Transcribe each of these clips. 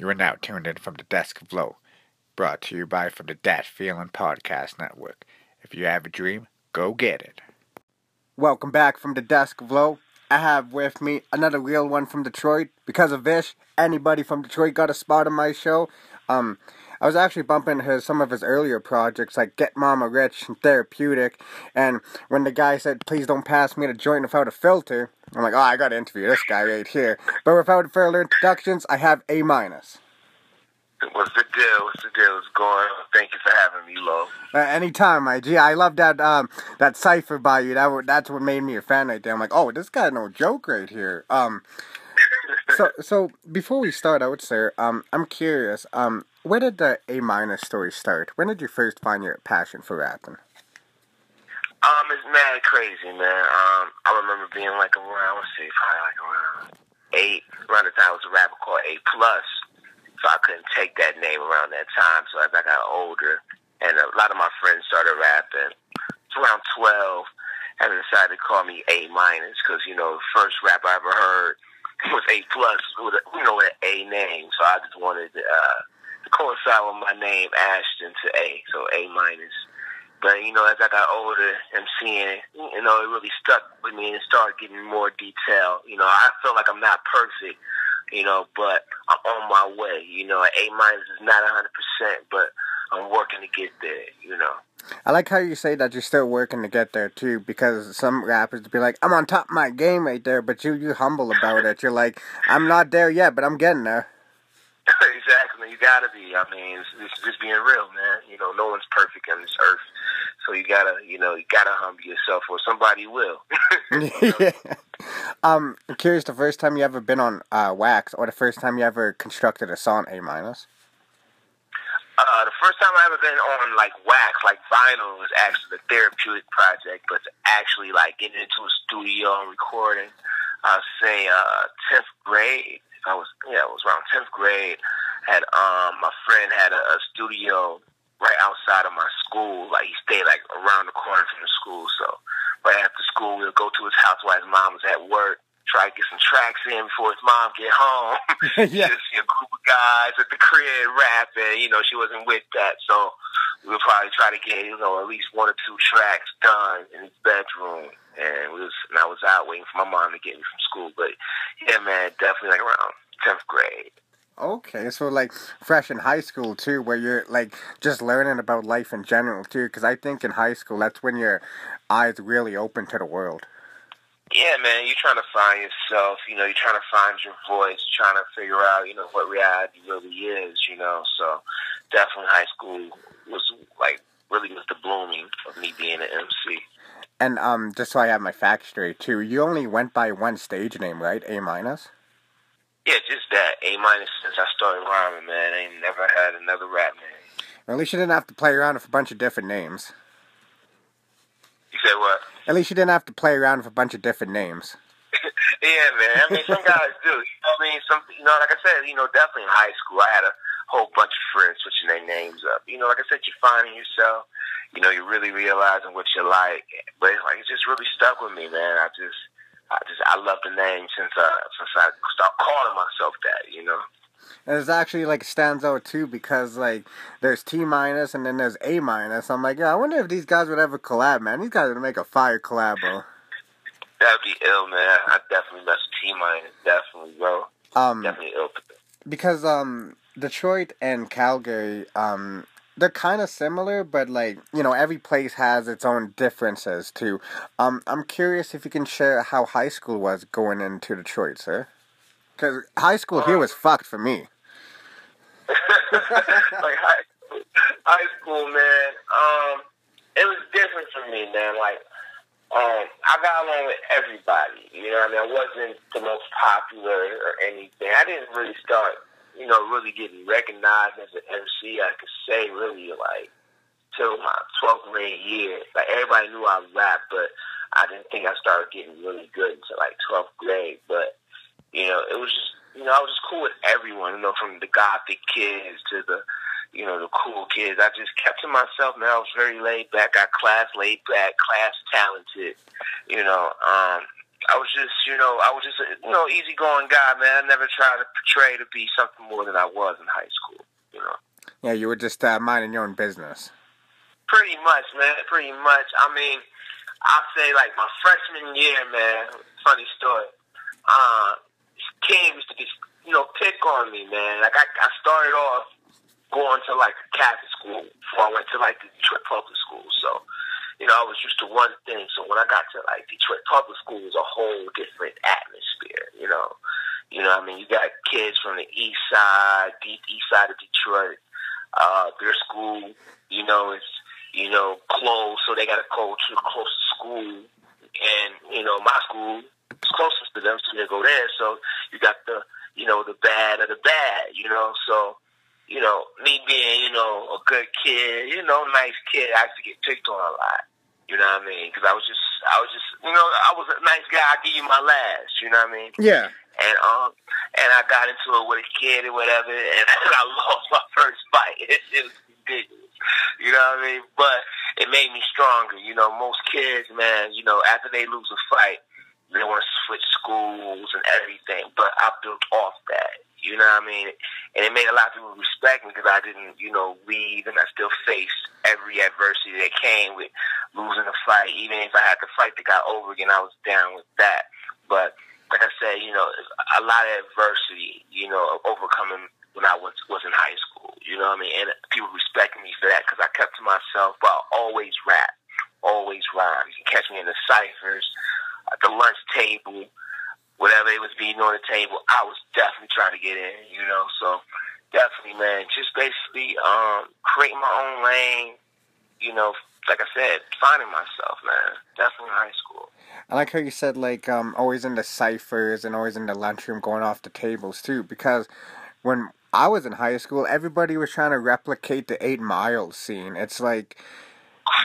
You are now tuned in from the Desk of Low, brought to you by from the Dat Feeling Podcast Network. If you have a dream, go get it. Welcome back from the Desk of Low. I have with me another real one from Detroit. Because of Vish, anybody from Detroit got a spot on my show. Um, I was actually bumping his some of his earlier projects like Get Mama Rich and Therapeutic, and when the guy said, "Please don't pass me the joint without a filter," I'm like, "Oh, I gotta interview this guy right here." But without further introductions, I have A minus. What's the deal? What's the deal? What's going on? Thank you for having me, Lo. Uh, anytime, my G. I love that um that cipher by you. That that's what made me a fan right there. I'm like, oh, this guy no joke right here. Um, so so before we start out, sir, um, I'm curious. Um, where did the A minus story start? When did you first find your passion for rapping? Um, it's mad crazy, man. Um, I remember being like around, let's see, probably like around eight. Around the time, it was a rapper called A Plus, so I couldn't take that name around that time. So as I got older, and a lot of my friends started rapping, it's around twelve, and they decided to call me A minus because you know the first rap I ever heard was A plus with a, you know with an A name. So I just wanted to, uh, to coincide with my name Ashton to A, so A minus. But you know, as I got older and seeing you know, it really stuck with me and started getting more detail. You know, I feel like I'm not perfect, you know, but I'm on my way. You know, A minus is not hundred percent, but I'm working to get there. You know. I like how you say that you're still working to get there too, because some rappers be like, "I'm on top of my game right there," but you you humble about it. You're like, "I'm not there yet, but I'm getting there." exactly, you gotta be. I mean, it's, it's just being real, man. You know, no one's perfect on this earth, so you gotta, you know, you gotta humble yourself, or somebody will. yeah. Um, I'm curious. The first time you ever been on uh, wax, or the first time you ever constructed a song A minus? Uh, the first time I ever been on like wax, like vinyl, was actually the therapeutic project, but actually like getting into a studio and recording, I'd say uh tenth grade. I was yeah, it was around tenth grade. Had um my friend had a, a studio right outside of my school. Like he stayed like around the corner from the school, so right after school we'd go to his house while his mom was at work try to get some tracks in before his mom get home. yeah. Just see a group of guys at the crib rapping. You know, she wasn't with that, so we would probably try to get you know at least one or two tracks done in his bedroom. And we was and I was out waiting for my mom to get me from school. But yeah, man, definitely like around tenth grade. Okay, so like fresh in high school too, where you're like just learning about life in general too. Because I think in high school that's when your eyes really open to the world. Yeah, man, you're trying to find yourself. You know, you're trying to find your voice, trying to figure out, you know, what reality really is. You know, so definitely high school was like really was the blooming of me being an MC. And um, just so I have my facts straight too, you only went by one stage name, right? A minus. Yeah, just that A minus since I started rhyming, man. I ain't never had another rap name. At least you didn't have to play around with a bunch of different names. You said what? At least you didn't have to play around with a bunch of different names. yeah, man. I mean, some guys do. You know, I mean, some, you know, like I said, you know, definitely in high school, I had a whole bunch of friends switching their names up. You know, like I said, you're finding yourself. You know, you're really realizing what you like. But it's like it's just really stuck with me, man. I just, I just, I love the name since uh, since I started calling myself that. You know. And it's actually like stands out too because like there's T minus and then there's A minus. I'm like, yeah, I wonder if these guys would ever collab, man. These guys would make a fire collab, bro. That'd be ill, man. I definitely mess T minus, definitely, bro. Um, definitely ill. Because um, Detroit and Calgary, um, they're kind of similar, but like you know, every place has its own differences too. Um, I'm curious if you can share how high school was going into Detroit, sir. Because high school here was fucked for me. like high, high school, man. Um, it was different for me, man. Like, um, I got along with everybody. You know what I mean? I wasn't the most popular or anything. I didn't really start, you know, really getting recognized as an MC. I could say really like till my 12th grade year. Like everybody knew I rapped, but I didn't think I started getting really good until like 12th grade. But you know, it was just, you know, I was just cool with everyone, you know, from the gothic kids to the, you know, the cool kids. I just kept to myself, man. I was very laid back. I class laid back, class talented. You know, um, I was just, you know, I was just a, you know, easygoing guy, man. I never tried to portray to be something more than I was in high school, you know. Yeah, you were just uh, minding your own business. Pretty much, man. Pretty much. I mean, I'd say like my freshman year, man. Funny story. Uh, King used to just, you know, pick on me, man. Like I, I started off going to like Catholic school before I went to like the Detroit public school. So, you know, I was used to one thing. So when I got to like Detroit public school, was a whole different atmosphere. You know, you know, I mean, you got kids from the east side, deep east side of Detroit. Uh, their school, you know, is you know closed, so they got to go to the closest school. And you know, my school is closest to them, so they go there. So you got the you know the bad of the bad. You know, so you know, me being, you know, a good kid, you know, nice kid, I used to get picked on a lot. You know what I mean? Because I was just, I was just, you know, I was a nice guy. I give you my last. You know what I mean? Yeah. And um, and I got into it with a kid or whatever, and I lost my first fight. It, it was ridiculous. You know what I mean? But it made me stronger. You know, most kids, man, you know, after they lose a fight, they want to switch schools and everything. But I built off that. You know what I mean? And it made a lot of people respect me because I didn't, you know, leave and I still faced every adversity that came with fight. Even if I had to fight the guy over again, I was down with that. But like I said, you know, a lot of adversity, you know, overcoming when I was was in high school. You know what I mean? And people respected me for that because I kept to myself. But always rap, always rhyme. You can catch me in the ciphers, at the lunch table whatever it was being on the table, I was definitely trying to get in, you know. So definitely, man, just basically um, creating my own lane, you know. Like I said, finding myself, man. Definitely in high school. I like how you said like um always in the ciphers and always in the lunchroom going off the tables too because when I was in high school everybody was trying to replicate the 8 Mile scene. It's like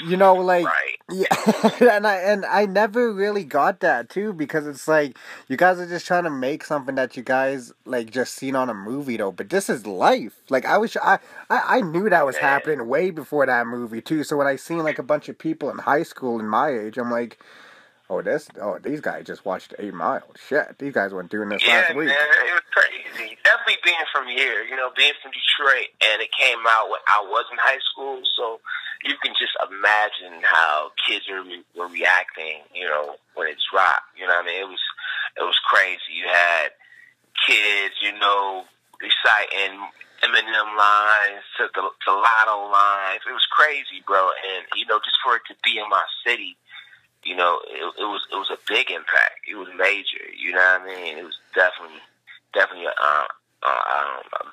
you know like right. yeah and i and i never really got that too because it's like you guys are just trying to make something that you guys like just seen on a movie though but this is life like i was i i, I knew that was happening way before that movie too so when i seen like a bunch of people in high school in my age i'm like oh this oh these guys just watched eight mile shit these guys weren't doing this Yeah, last week man, it was crazy. Definitely being from here, you know, being from Detroit, and it came out when I was in high school, so you can just imagine how kids were, were reacting, you know, when it dropped. You know what I mean? It was it was crazy. You had kids, you know, reciting Eminem lines to the to Lotto lines. It was crazy, bro. And you know, just for it to be in my city, you know, it, it was it was a big impact. It was major. You know what I mean? It was definitely definitely a, uh, uh, um,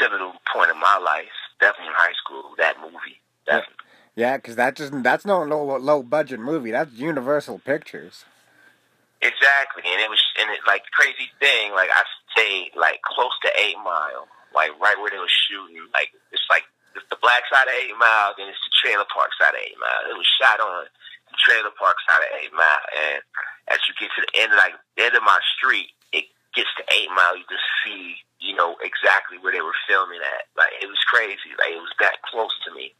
pivotal point in my life. Definitely in high school, that movie. Definitely. yeah because that just that's no low, low budget movie that's universal pictures Exactly, and it was and it like crazy thing. Like I stayed like close to Eight Mile, like right where they were shooting. Like it's like it's the black side of Eight Mile, then it's the trailer park side of Eight Mile. It was shot on trailer park side of Eight Mile, and as you get to the end, like end of my street, it gets to Eight Mile. You just see, you know, exactly where they were filming at. Like it was crazy. Like it was that close to me.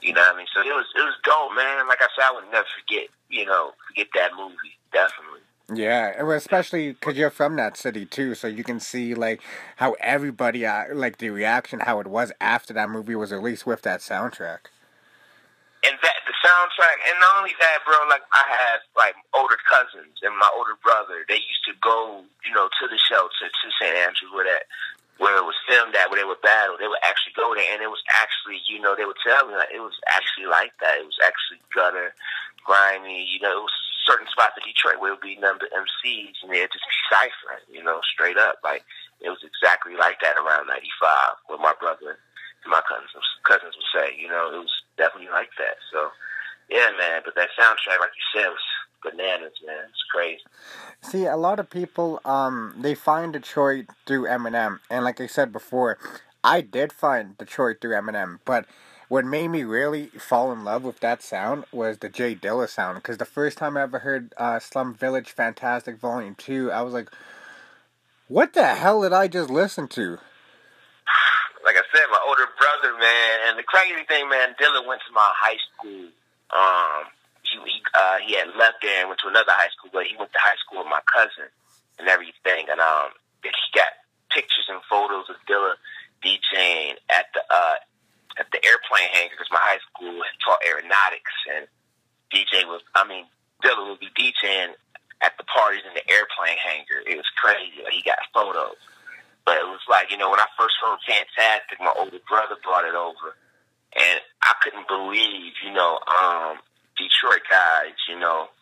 You know what I mean? So it was it was dope, man. Like I said, I would never forget. You know, forget that movie. Definitely. Yeah, especially because you're from that city too, so you can see like how everybody, uh, like the reaction, how it was after that movie was released with that soundtrack. And that the soundtrack, and not only that, bro. Like I had like older cousins and my older brother. They used to go, you know, to the shelter to St. Andrews where that where it was filmed at, where they would battle. They would actually go there, and it was actually, you know, they would tell me like it was actually like that. It was actually gutter, grimy. You know, it was certain spots in Detroit where it would be number MCs, and they'd just be ciphering, you know, straight up. Like it was exactly like that around '95, where my brother my cousins cousins would say, you know, it was definitely like that. So, yeah, man. But that soundtrack, like you said, was bananas, man. It's crazy. See, a lot of people, um, they find Detroit through Eminem, and like I said before, I did find Detroit through Eminem, but what made me really fall in love with that sound was the Jay Dilla sound, because the first time I ever heard uh, Slum Village Fantastic Volume 2, I was like, what the hell did I just listen to? Like I said, my older brother, man, and the crazy thing, man, Dilla went to my high school. Um, he he, uh, he had left there and went to another high school, but he went to high school with my cousin and everything. And um, he got pictures and photos of Dilla DJing at the uh, at the airplane hangar because my high school had taught aeronautics and DJ was, I mean, Dilla would be DJing at the parties in the airplane hangar. It was crazy. Like, he got photos. But it was like, you know, when I first heard Fantastic, my older brother brought it over. And I couldn't believe, you know, um, Detroit guys, you know,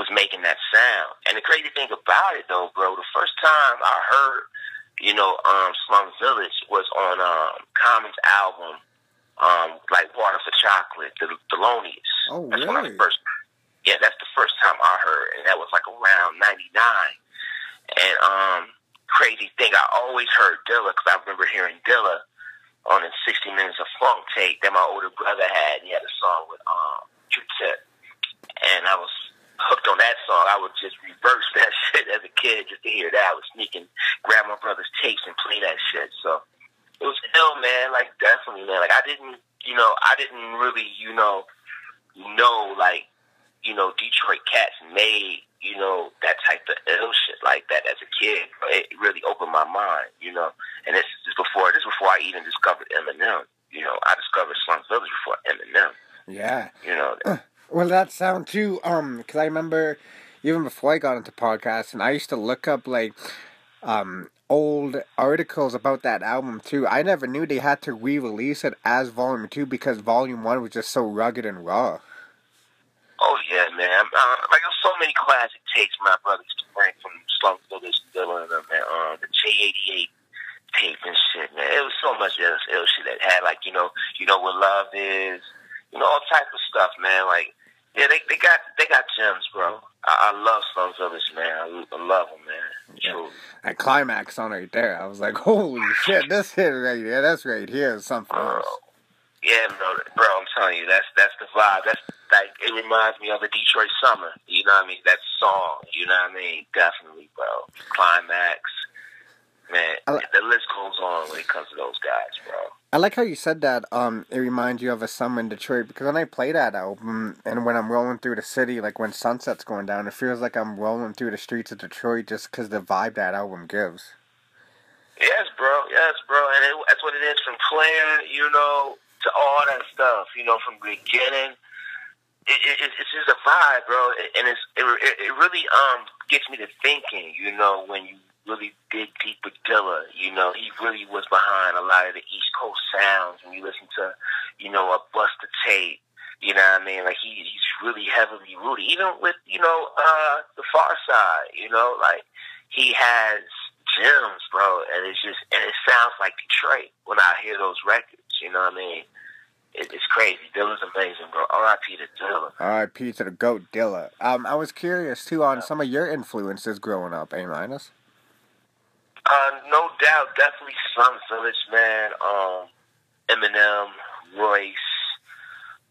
was making that sound. And the crazy thing about it, though, bro, the first time I heard, you know, um, Slum Village was on um, Common's album, um, like Water for Chocolate, the Thelonious. Oh, that's really? When I first, yeah, that's the first time I heard, and that was like around '99. And um, crazy thing, I always heard Dilla because I remember hearing Dilla on the 60 Minutes of Funk tape that my older brother had. He had a song with um, Q-Tip, and I was hooked on that song. I would just reverse that shit as a kid just to hear that. I would sneak and grab my brother's tapes and play that shit. So it was ill, man. Like definitely, man. Like I didn't, you know, I didn't really, you know, know like, you know, Detroit Cats made, you know, that type of ill shit like that as a kid. It really opened my mind, you know. And this is before this is before I even discovered Eminem. You know, I discovered Slum Village before Eminem. Yeah. You know. Uh, well, that sound too. Um, because I remember even before I got into podcasts, and I used to look up like, um, old articles about that album too. I never knew they had to re-release it as Volume Two because Volume One was just so rugged and raw. Oh yeah, man. Uh, like there's so many classic takes my brother used to bring from Slum Village, Dilla, and them, man. Uh, the J88 tape and shit, man. It was so much ill, ill shit that had like you know, you know what love is, you know all type of stuff, man. Like yeah, they they got they got gems, bro. I, I love Slum Village, man. I, I love them, man. Yeah. True. That climax on right there, I was like, holy shit, this hit right here, that's right here is something else. Yeah, bro, bro, I'm telling you, that's that's the vibe. That's like it reminds me of the Detroit summer. You know what I mean? That song. You know what I mean? Definitely, bro. Climax. Man, I the list goes on when it comes to those guys, bro. I like how you said that. Um, it reminds you of a summer in Detroit because when I play that album and when I'm rolling through the city, like when sunset's going down, it feels like I'm rolling through the streets of Detroit just because the vibe that album gives. Yes, bro. Yes, bro. And it, that's what it is from player, you know, to all that stuff. You know, from the beginning. It, it, it's just a vibe, bro, and it's it, it, really um gets me to thinking. You know, when you really dig deep with Dilla, you know, he really was behind a lot of the East Coast sounds. When you listen to, you know, a Busta Tape, you know what I mean? Like he, he's really heavily rooted, even with you know uh the Pharcyde. You know, like he has gems, bro, and it's just and it sounds like Detroit when I hear those records. You know what I mean? It, it's crazy. Dilla's amazing, bro. R.I.P. to Dilla. R.I.P. to the goat Dilla. Um, I was curious too on some of your influences growing up. A minus. Uh, no doubt, definitely Slum Village, man. Um, Eminem, Royce,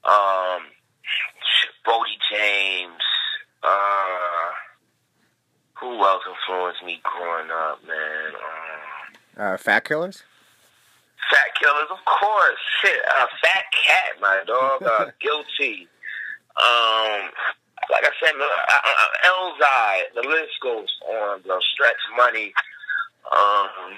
um, Bodie James. Uh, who else influenced me growing up, man? Um, Uh, Fat Killahz. Fat Killahz, of course. Shit, uh, Fat Cat, my dog. Uh, guilty. Um, like I said, uh, uh, Elzhi. The list goes on, bro. Stretch Money. Um,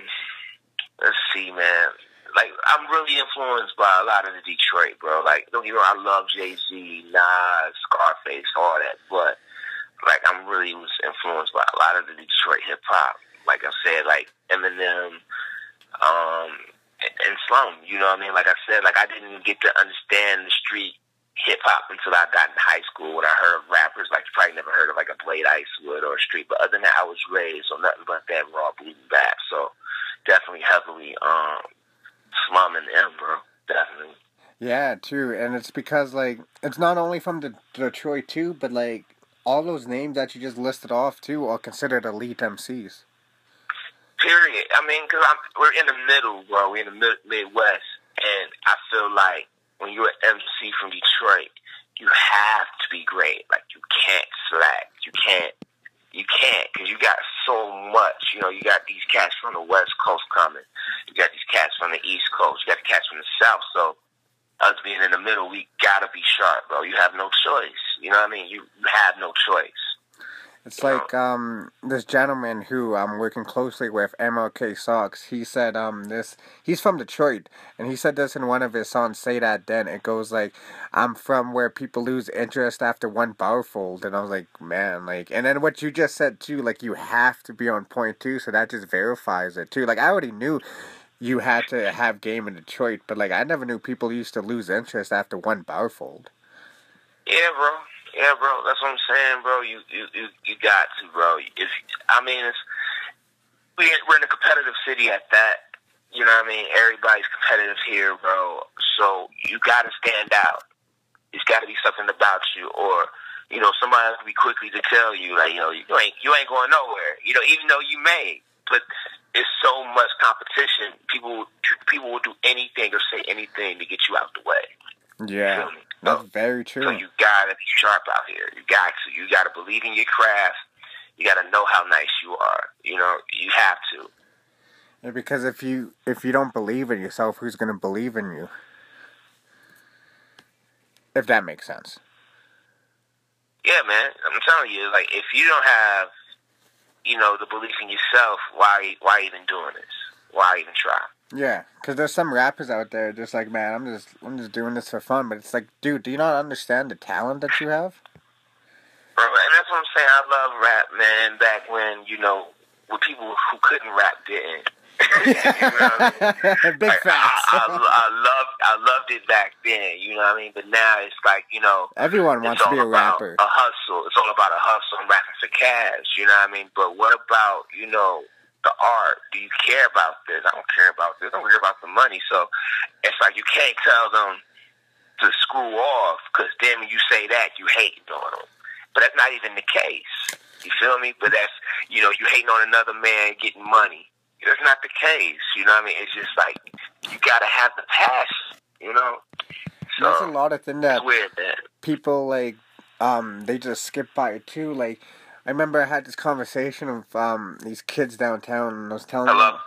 let's see, man. Like I'm really influenced by a lot of the Detroit, bro. Like don't me wrong, I love Jay Z, Nas, Scarface, all that, but like I'm really was influenced by a lot of the Detroit hip hop. Like I said, like Eminem, um, and, Slum. You know what I mean? Like I said, like I didn't get to understand the street hip hop until I got in high school when I heard of rappers like you probably never heard of like a Blade Icewood or a Street. But other than that, I was raised on nothing but that raw blues and bap. So definitely heavily um Slum and bro. Definitely. Yeah, true, and it's because like it's not only from the Detroit too, but like all those names that you just listed off too are considered elite MCs. Period. I mean, because we're in the middle, bro. We're in the mid- Midwest, and I feel like when you're an MC from Detroit, you have to be great. Like you can't slack. You can't. You can't because you got so much. You know, you got these cats from the West Coast coming. You got these cats from the East Coast. You got the cats from the South. So us being in the middle, we gotta be sharp, bro. You have no choice. You know what I mean? You have no choice. It's like um this gentleman who I'm working closely with, MLK Socks. He said um this he's from Detroit, and he said this in one of his songs. Say that then it goes like, "I'm from where people lose interest after one fold," and I was like, man, like, and then what you just said too, like you have to be on point too, so that just verifies it too. Like I already knew you had to have game in Detroit, but like I never knew people used to lose interest after one fold. Yeah, bro. Yeah, bro, that's what I'm saying, bro. You you you, you got to, bro. If I mean, it's we we're in a competitive city at that. You know what I mean? Everybody's competitive here, bro. So you got to stand out. It's got to be something about you, or you know, somebody has to be quickly to tell you, like, you know, you ain't you ain't going nowhere. You know, even though you may, but it's so much competition. People people will do anything or say anything to get you out the way. Yeah. That's very true. So you gotta be sharp out here. You got to. You gotta believe in your craft. You gotta know how nice you are. You know, you have to. Yeah, because if you if you don't believe in yourself, who's gonna believe in you? If that makes sense. Yeah, man. I'm telling you, like if you don't have, you know, the belief in yourself, why why even doing this? Why even try? Yeah, because there's some rappers out there just like, man, I'm just I'm just doing this for fun. But it's like, dude, do you not understand the talent that you have? Bro, and that's what I'm saying. I love rap, man. Back when you know, when people who couldn't rap didn't. you know I mean? Big like, facts. I, I, I loved I loved it back then. You know what I mean? But now it's like you know. Everyone wants to be a rapper. A hustle. It's all about a hustle and rapping for cash. You know what I mean? But what about you know? The art? Do you care about this? I don't care about this. I don't care about the money. So it's like you can't tell them to screw off because then when you say that, you hate on them. But that's not even the case. You feel me? But that's, you know, you hating on another man getting money. That's not the case. You know what I mean? It's just like you got to have the passion, you know? So, There's a lot of things that weird, man. people, like, um, they just skip by too. Like, I remember I had this conversation with um these kids downtown, and I was telling Hello? them,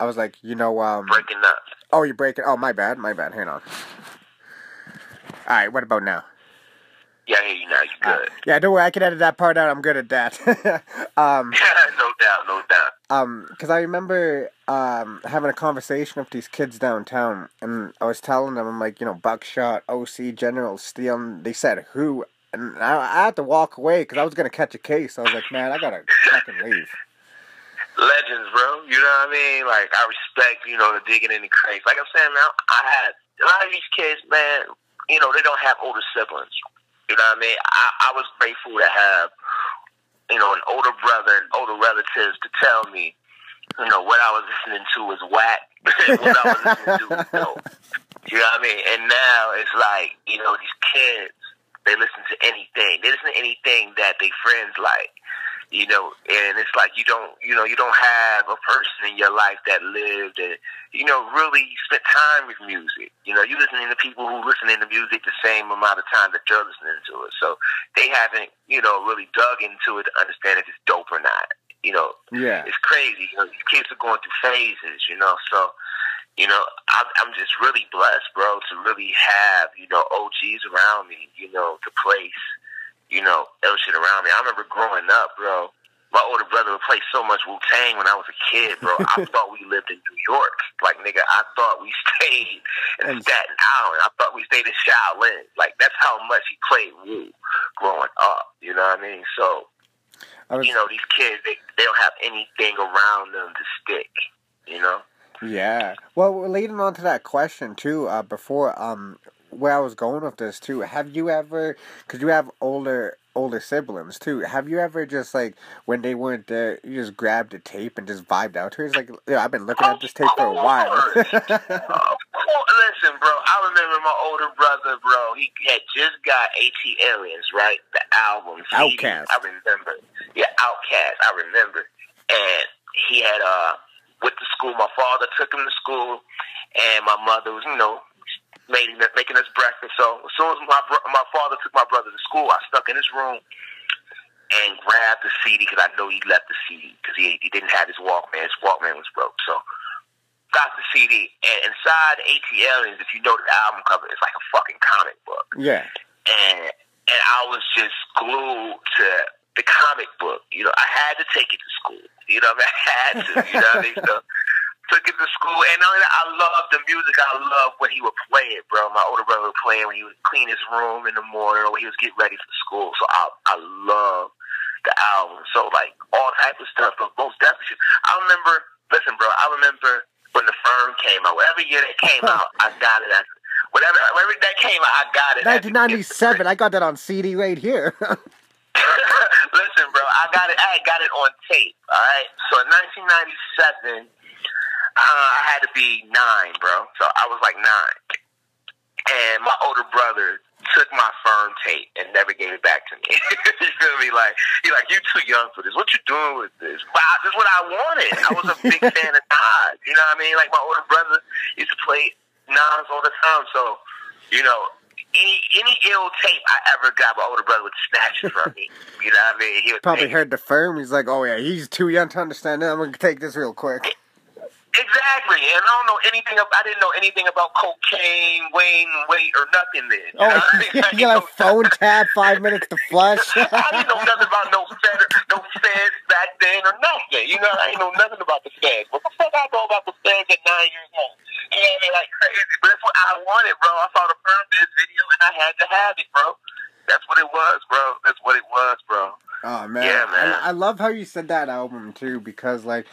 I was like, you know, um, Breaking up. oh, you're breaking. Oh, my bad, my bad. Hang on. All right, what about now? Yeah, I hear you now. You Uh, good. yeah, don't worry, I can edit that part out. I'm good at that. um, no doubt, no doubt. um, because I remember um having a conversation with these kids downtown, and I was telling them, I'm like, you know, Buckshot, OC, General Steele, and they said who, and I, I had to walk away because I was gonna catch a case. I was like, man, I gotta fucking leave. legends, bro. You know what I mean? Like I respect, you know, the digging in the crates. Like I'm saying, man, I had a lot of these kids, man. You know, they don't have older siblings. You know what I mean? I, I was grateful to have, you know, an older brother and older relatives to tell me, you know, what I was listening to was whack. what I was listening to was dope. You know what I mean? And now it's like, you know, these kids, they listen to anything. They listen to anything that their friends like you know, and it's like you don't, you know, you don't have a person in your life that lived and, you know, really spent time with music. You know, you listening to people who listening to music the same amount of time that you're listening to it. So they haven't, you know, really dug into it to understand if it's dope or not. You know, Yeah. it's crazy. You know, these kids are going through phases, you know, so, you know, I'm, I'm just really blessed, bro, to really have, you know, OGs around me, you know, to place, you know, shit around me. I remember growing up, bro. My older brother would play so much Wu Tang when I was a kid, bro. I thought we lived in New York. Like, nigga, I thought we stayed in Staten Island. I thought we stayed in Shaolin. Like, that's how much he played Wu growing up. You know what I mean? So, I was you know, these kids, they, they don't have anything around them to stick, you know? Yeah. Well, leading on to that question too, uh, before um, where I was going with this too, have you ever? Because you have older older siblings too. Have you ever just like when they weren't there, you just grabbed a tape and just vibed out to it? It's like, yeah, I've been looking at this tape for a while. Listen, bro, I remember my older brother, bro. He had just got ATLiens, right? The album. CD. Outkast. I remember. Yeah, Outkast. I remember. And he had uh went to school. My father took him to school, and my mother was, you know, making making us breakfast. So as soon as my bro- my father took my brother to school, I stuck in his room and grabbed the CD because I know he left the CD because he he didn't have his Walkman. His Walkman was broke. So got the CD, and inside ATLiens, if you know the album cover, it's like a fucking comic book. Yeah. And and I was just glued to the comic book. You know, I had to take it to school. You know, I, mean? I had to. You know what I mean? So took it to school, and I love the music. I love when he would play it, bro. My older brother would play it when he would clean his room in the morning, or when he was getting ready for school. So I I love the album. So like all type of stuff, but most definitely. I remember. Listen, bro. I remember when the firm came out. Whatever year it came out, I got it. At, whatever, whenever that came out, I got it. 1997. I got that on CD right here. Listen, bro. I got it. I got it on tape. All right. So in 1997. Uh, I had to be nine, bro. So I was like nine. And my older brother took my firm tape and never gave it back to me. you feel me? Like he like you too young for this. What you doing with this? Wow, this is what I wanted. I was a big fan of Nas. You know what I mean? Like my older brother used to play Nas all the time. So you know. Any any ill tape I ever got, my older brother would snatch it from me. You know what I mean? He would Probably heard the firm. He's like, "Oh yeah, he's too young to understand that. I'm gonna take this real quick." Exactly, and I don't know anything. About, I didn't know anything about cocaine, Wayne, weight, or nothing. Then you oh, know? you like phone tap, five minutes to flush. I didn't know nothing about no fed, no feds back then or nothing. You know, I didn't know nothing about the feds. What the fuck I know about the feds at nine years old? You know? Like crazy, but that's what I wanted, bro. I saw the firm this video and I had to have it, bro. That's what it was, bro. That's what it was, bro. Oh man, yeah, man. I, I love how you said that album too, because like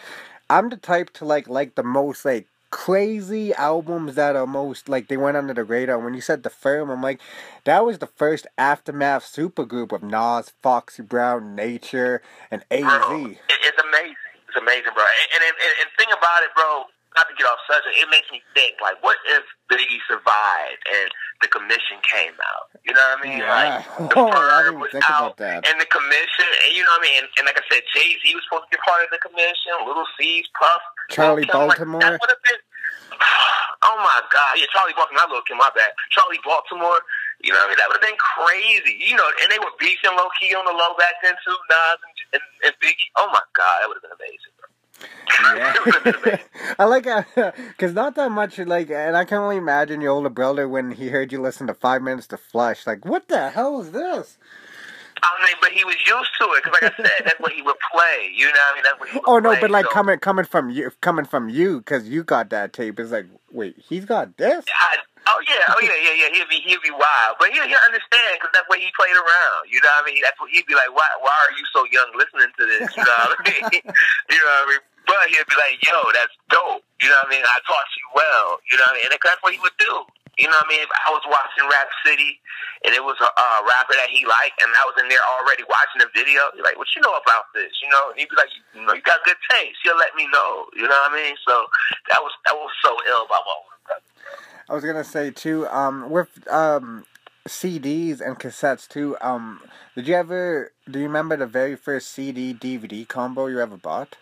I'm the type to like like the most like crazy albums that are most like they went under the radar. When you said the firm, I'm like, that was the first aftermath supergroup of Nas, Foxy Brown, Nature, and AZ. Bro, it's amazing. It's amazing, bro. And, and, and, and thing about it, bro, not to get off subject, it makes me think like, what if Biggie survived and the commission came out? You know what I mean? Yeah. Like the oh, firm was out, that. and the commission, and you know what I mean? And, and like I said, Jay Z was supposed to be part of the commission. Little C's, Puff, Charlie Kim, Baltimore. Like, that would have been. Oh my God! Yeah, Charlie Baltimore. Not Lil Kim. My bad. Charlie Baltimore. You know what I mean? That would have been crazy. You know, and they were beefing low key on the low back then too. Nas and, and, and Biggie. Oh my God, that would have been amazing. Yeah. I like uh, it because not that much like, and I can only imagine your older brother when he heard you listen to Five Minutes to Flush. Like, what the hell is this? I mean, but he was used to it because, like I said, that's what he would play. You know, what I mean, that's what he would Oh no, play, but like so. coming coming from you, coming from you, because you got that tape. It's like, wait, he's got this. I, oh yeah, oh yeah, yeah, yeah. He'd be he'd be wild, but he'll, he'll understand because that's what he played around. You know what I mean? That's what he'd be like. Why why are you so young listening to this? You know what I mean? you know what I mean? But he'd be like, yo, that's dope. You know what I mean? I taught you well. You know what I mean? And that's what he would do. You know what I mean? If I was watching Rap City and it was a uh, rapper that he liked and I was in there already watching the video, he's like, what you know about this? You know? And he'd be like, you know, you got good taste. He'll let me know. You know what I mean? So that was that was so ill about my brother. I was gonna say too, um, with um, CDs and cassettes too. Um, did you ever? Do you remember the very first CD DVD combo you ever bought?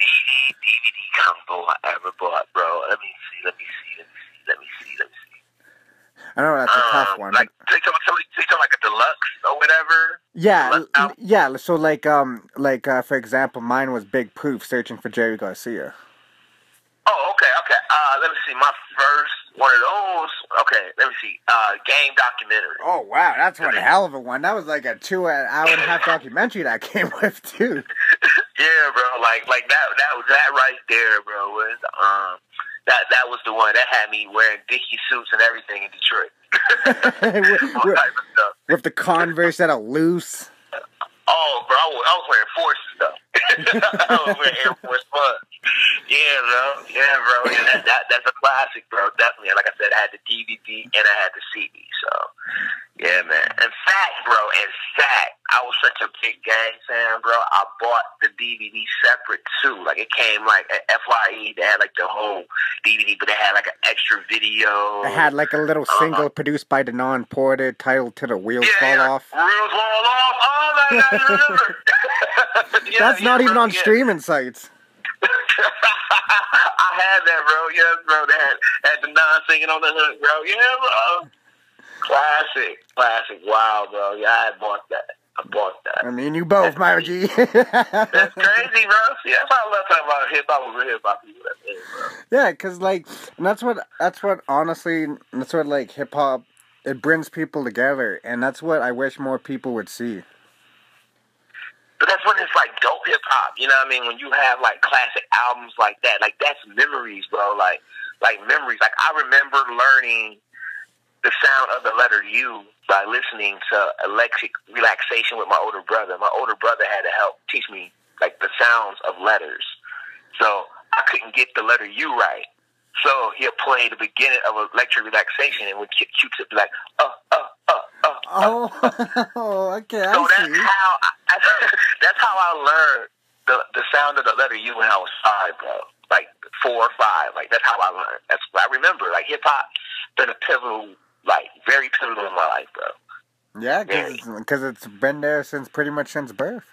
CD DVD combo I ever bought, bro. Let me see. Let me see. Let me see. Let me see. Let me see. I know that's a tough Um, one. Like, take something, take something like a deluxe or whatever. yeah, yeah. So like, um, like uh, for example, mine was Big Proof, searching for Jerry Garcia. Oh, okay, okay. Uh, let me see. My first one of those. Okay, let me see. Uh, game documentary. Oh wow, that's one hell of a one. That was like a two hour and a half documentary that came with too. Yeah, bro. Like, like that. That was that right there, bro. Was um, that that was the one that had me wearing dicky suits and everything in Detroit. with, with- type of stuff. with the Converse that are loose. Oh, bro, I was, I was wearing Force stuff. Air Force. Yeah, bro. Yeah, bro. Yeah, that, that that's a classic, bro. Definitely. Like I said, I had the DVD and I had the CD. So, yeah, man. In fact, bro, in fact, I was such a big gang fan, bro. I bought the DVD separate too. Like it came like at FYE. They had like the whole DVD, but they had like an extra video. It had like a little single produced by Denaun Porter titled "To the Wheels Uh-huh. yeah, Fall yeah. Off." Wheels fall off. Oh my god, I remember. Yeah, That's yeah, not even bro, on yeah. streaming sites. I had that, bro. Yes, bro. That had, the non singing on the hook, bro. Yeah, bro. Classic, classic. Wow, bro. Yeah, I bought that. I bought that. I mean, you both, my G. That's crazy, bro. See, that's why I love talking about hip hop with hip hop people. That's it, bro. yeah, cause like, and that's what that's what honestly, that's what like hip hop. It brings people together, and that's what I wish more people would see. But that's when it's like dope hip hop. You know what I mean? When you have like classic albums like that, like that's memories, bro. Like like memories. Like I remember learning the sound of the letter U by listening to Electric Relaxation with my older brother. My older brother had to help teach me like the sounds of letters. So I couldn't get the letter U right. So he'll play the beginning of Electric Relaxation and when Q- Q-Tip like, uh, uh, uh, uh, uh. Oh, okay, I So that's see. how I, that's how I learned the the sound of the letter U when I was five, bro. Like four or five. Like that's how I learned. That's what I remember. Like hip hop been a pivotal, like very pivotal in my life, bro. Yeah, cause it's, it's been there since pretty much since birth.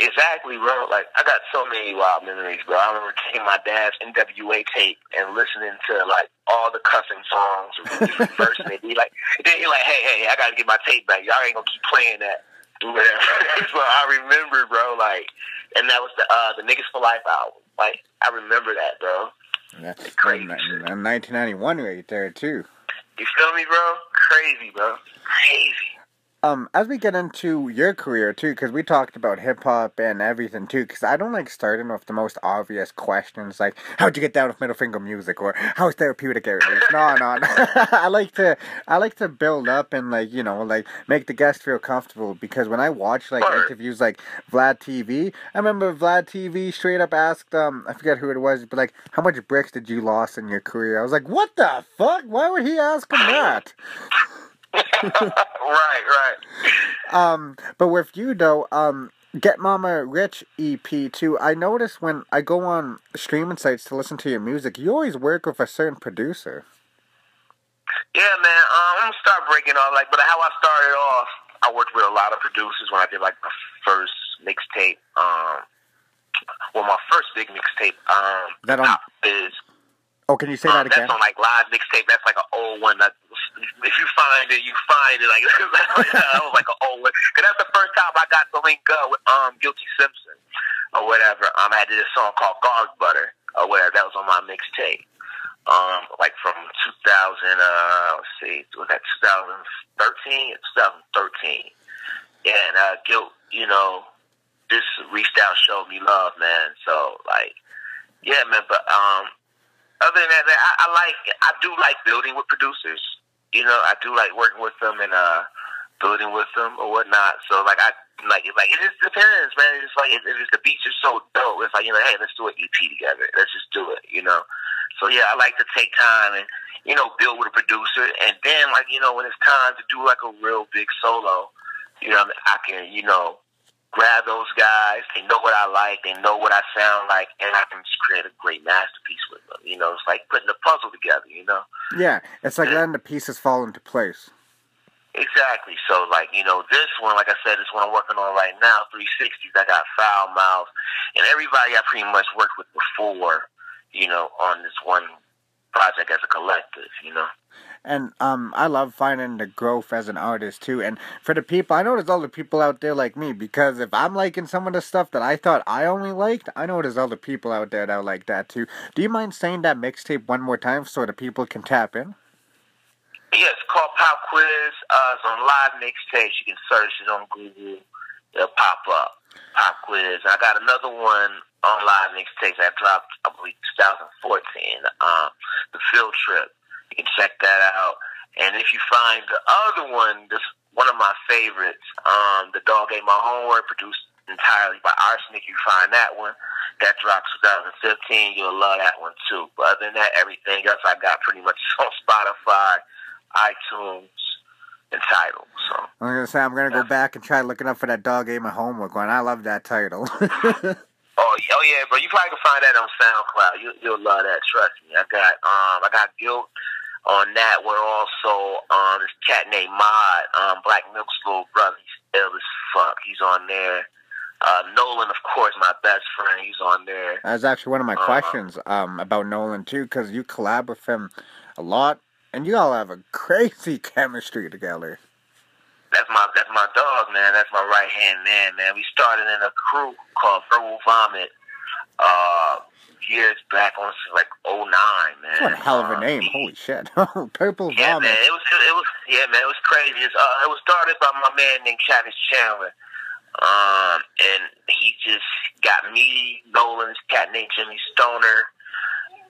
Exactly, bro. Like I got so many wild memories, bro. I remember taking my dad's NWA tape and listening to like all the cussing songs, reversing it. He like, then he like, hey, hey, I gotta get my tape back. Y'all ain't gonna keep playing that. Whatever. so I remember, bro. Like, and that was the uh the Niggas for Life album. Like, I remember that, bro. Yeah, Crazy shit. 1991 right there too. You feel me, bro? Crazy, bro. Crazy. Um, as we get into your career too, because we talked about hip hop and everything too, because I don't like starting with the most obvious questions like how'd you get down with middle finger music or how's therapeutic is. No, no, no. I like to I like to build up and like you know like make the guest feel comfortable because when I watch like interviews like Vlad TV, I remember Vlad TV straight up asked um I forget who it was, but like how much bricks did you lost in your career? I was like, what the fuck? Why would he ask him that? right, right. Um, but with you though, um, Get Mama Rich EP too. I notice when I go on streaming sites to listen to your music, you always work with a certain producer. Yeah, man. Um, I'm gonna start breaking off. Like, but how I started off, I worked with a lot of producers when I did like my first mixtape. Um, well, my first big mixtape. Um, That on- Pop is Oh, can you say um, that again? that's on like live mixtape. That's like an old one. That if you find it, you find it. Like that was like an old one. Cause that's the first time I got to link up with um Guilty Simpson or whatever. Um, I did a song called Garlic Butter or whatever. That was on my mixtape. Um, like from 2000. Uh, let's see, was that 2013? 2013. Yeah, and uh, Guilt, you know, just reached out, showed me love, man. So like, yeah, man. But um, other than that, I, I like, I do like building with producers. You know, I do like working with them and uh, building with them or whatnot. So like, I like, it, like it just depends, man. It's like if, if the beats are so dope, it's like you know, hey, let's do an EP together. Let's just do it. You know. So yeah, I like to take time and you know build with a producer, and then like you know when it's time to do like a real big solo, you know, I can you know grab those guys. They know what I like. They know what I sound like, and I can just create a great masterpiece with them. You know, it's like putting a puzzle together. You know. Yeah, it's like letting the pieces fall into place. Exactly. So, like, you know, this one, like I said, this one I'm working on right now, 360s. I got Foul Mouth, and everybody I pretty much worked with before, you know, on this one project as a collective, you know. And um, I love finding the growth as an artist too. And for the people, I know there's other people out there like me because if I'm liking some of the stuff that I thought I only liked, I know there's other people out there that like that too. Do you mind saying that mixtape one more time so the people can tap in? Yeah, it's called Pop Quiz. Uh, it's on live mixtapes. You can search it on Google. It'll pop up. Pop Quiz. I got another one on live mixtapes I dropped, I believe, 2014. Um, the Field Trip. You can check that out. And if you find the other one, this one of my favorites, um, The Dog Ate My Homework, produced entirely by Arsenic. You find that one. That drops 2015. You'll love that one too. But other than that, everything else I got pretty much on Spotify, iTunes, and Tidal. So I'm gonna say I'm gonna go back and try looking up for that dog ate my homework one. I love that title. Oh, yeah- oh yeah, bro. You probably can find that on SoundCloud. You, you'll love that. Trust me. I got um, I got guilt on that. We're also um, this cat named Mod, um, Black Milk's little brother. He's ill as fuck. He's on there. Uh, Nolan, of course, my best friend. He's on there. That's actually one of my Uh-huh. questions um about Nolan too, because you collab with him a lot, and you all have a crazy chemistry together. that's my that's my dog, man. That's my right hand man, man. We started in a crew called Verbal Vomit. Uh, years back on like '09, man. What a hell of a Uh, name! he- Holy shit! Purple yeah, vomit. man. It was it was yeah, man. It was crazy. It's, uh, it was started by my man named Travis Chandler. Um, and he just got me, Nolan, this cat named Jimmy Stoner.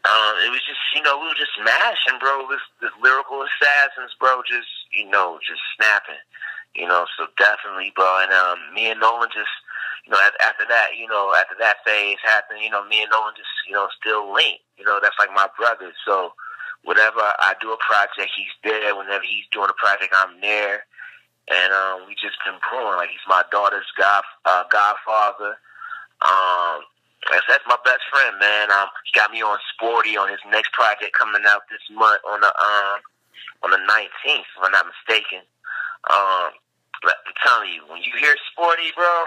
Um, it was just, you know, we were just smashing, bro. This, this lyrical assassins, bro, just, you know, just snapping. You know, so definitely, bro. And um, me and Nolan just, you know, after, that, you know, after that phase happened, you know, me and Nolan just, you know, still linked. You know, that's like my brother. So whenever I do a project, he's there. Whenever he's doing a project, I'm there. And um, we just been growing. Like he's my daughter's god, uh, godfather. Um, that's, that's my best friend, man. Um, he got me on Sporty on his next project coming out this month on the um on the 19th, if I'm not mistaken. Um, but I'm telling you, when you hear Sporty, bro,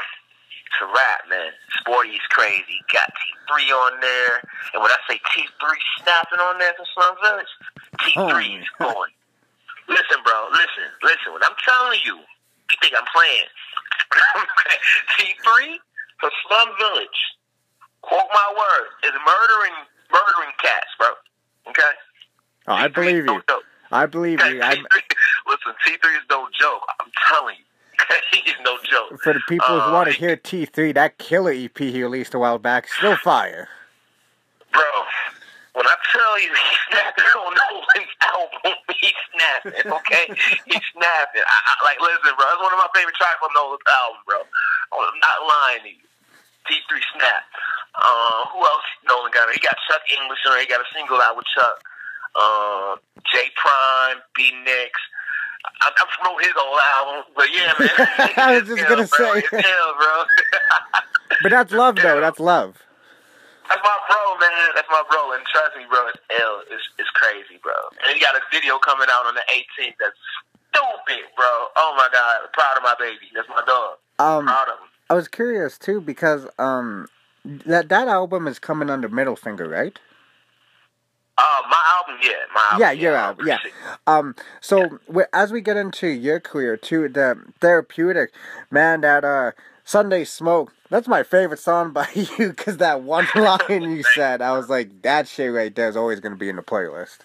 it's a rap, man. Sporty is crazy. Got T3 on there, and when I say T3 snapping on there for Slum Village, T3 is going. Listen, bro, listen, listen. What I'm telling you, you think I'm playing. T3 for Slum Village, quote my word, is murdering, murdering cats, bro. Okay? Oh, I T3 believe no you. I believe you. I'm, listen, T3 is no joke. I'm telling you. He's no joke. for the people who Uh, want to hear T3, that killer EP he released a while back, still fire. Bro, when I tell you he's snapping on Nolan's album, he's snapping, okay? he's snapping. I, I, like, listen, bro, it's one of my favorite tracks on Nolan's album, bro. I'm not lying to you. T3 Snap. Uh, who else Nolan got? He got Chuck English on. He got a single out with Chuck. Uh, J Prime, B Nix. I, I promote his old album, but yeah, man. I was just gonna bro. say. It's bro. But that's love, though. That's love. That's my bro, man. That's my bro. And trust me, bro, it's L. It's, it's crazy, bro. And he got a video coming out on the 18th that's stupid, bro. Oh, my God. Proud of my baby. That's my dog. Um, Proud of him. I was curious too because um, that that album is coming under Middle Finger, right? Uh, my album, yeah. My album, Yeah, your album, yeah. Um, so we as we get into your career too, the therapeutic, man, that uh Sunday Smoke, that's my favorite song by you because that one line you said, I was like, that shit right there is always gonna be in the playlist.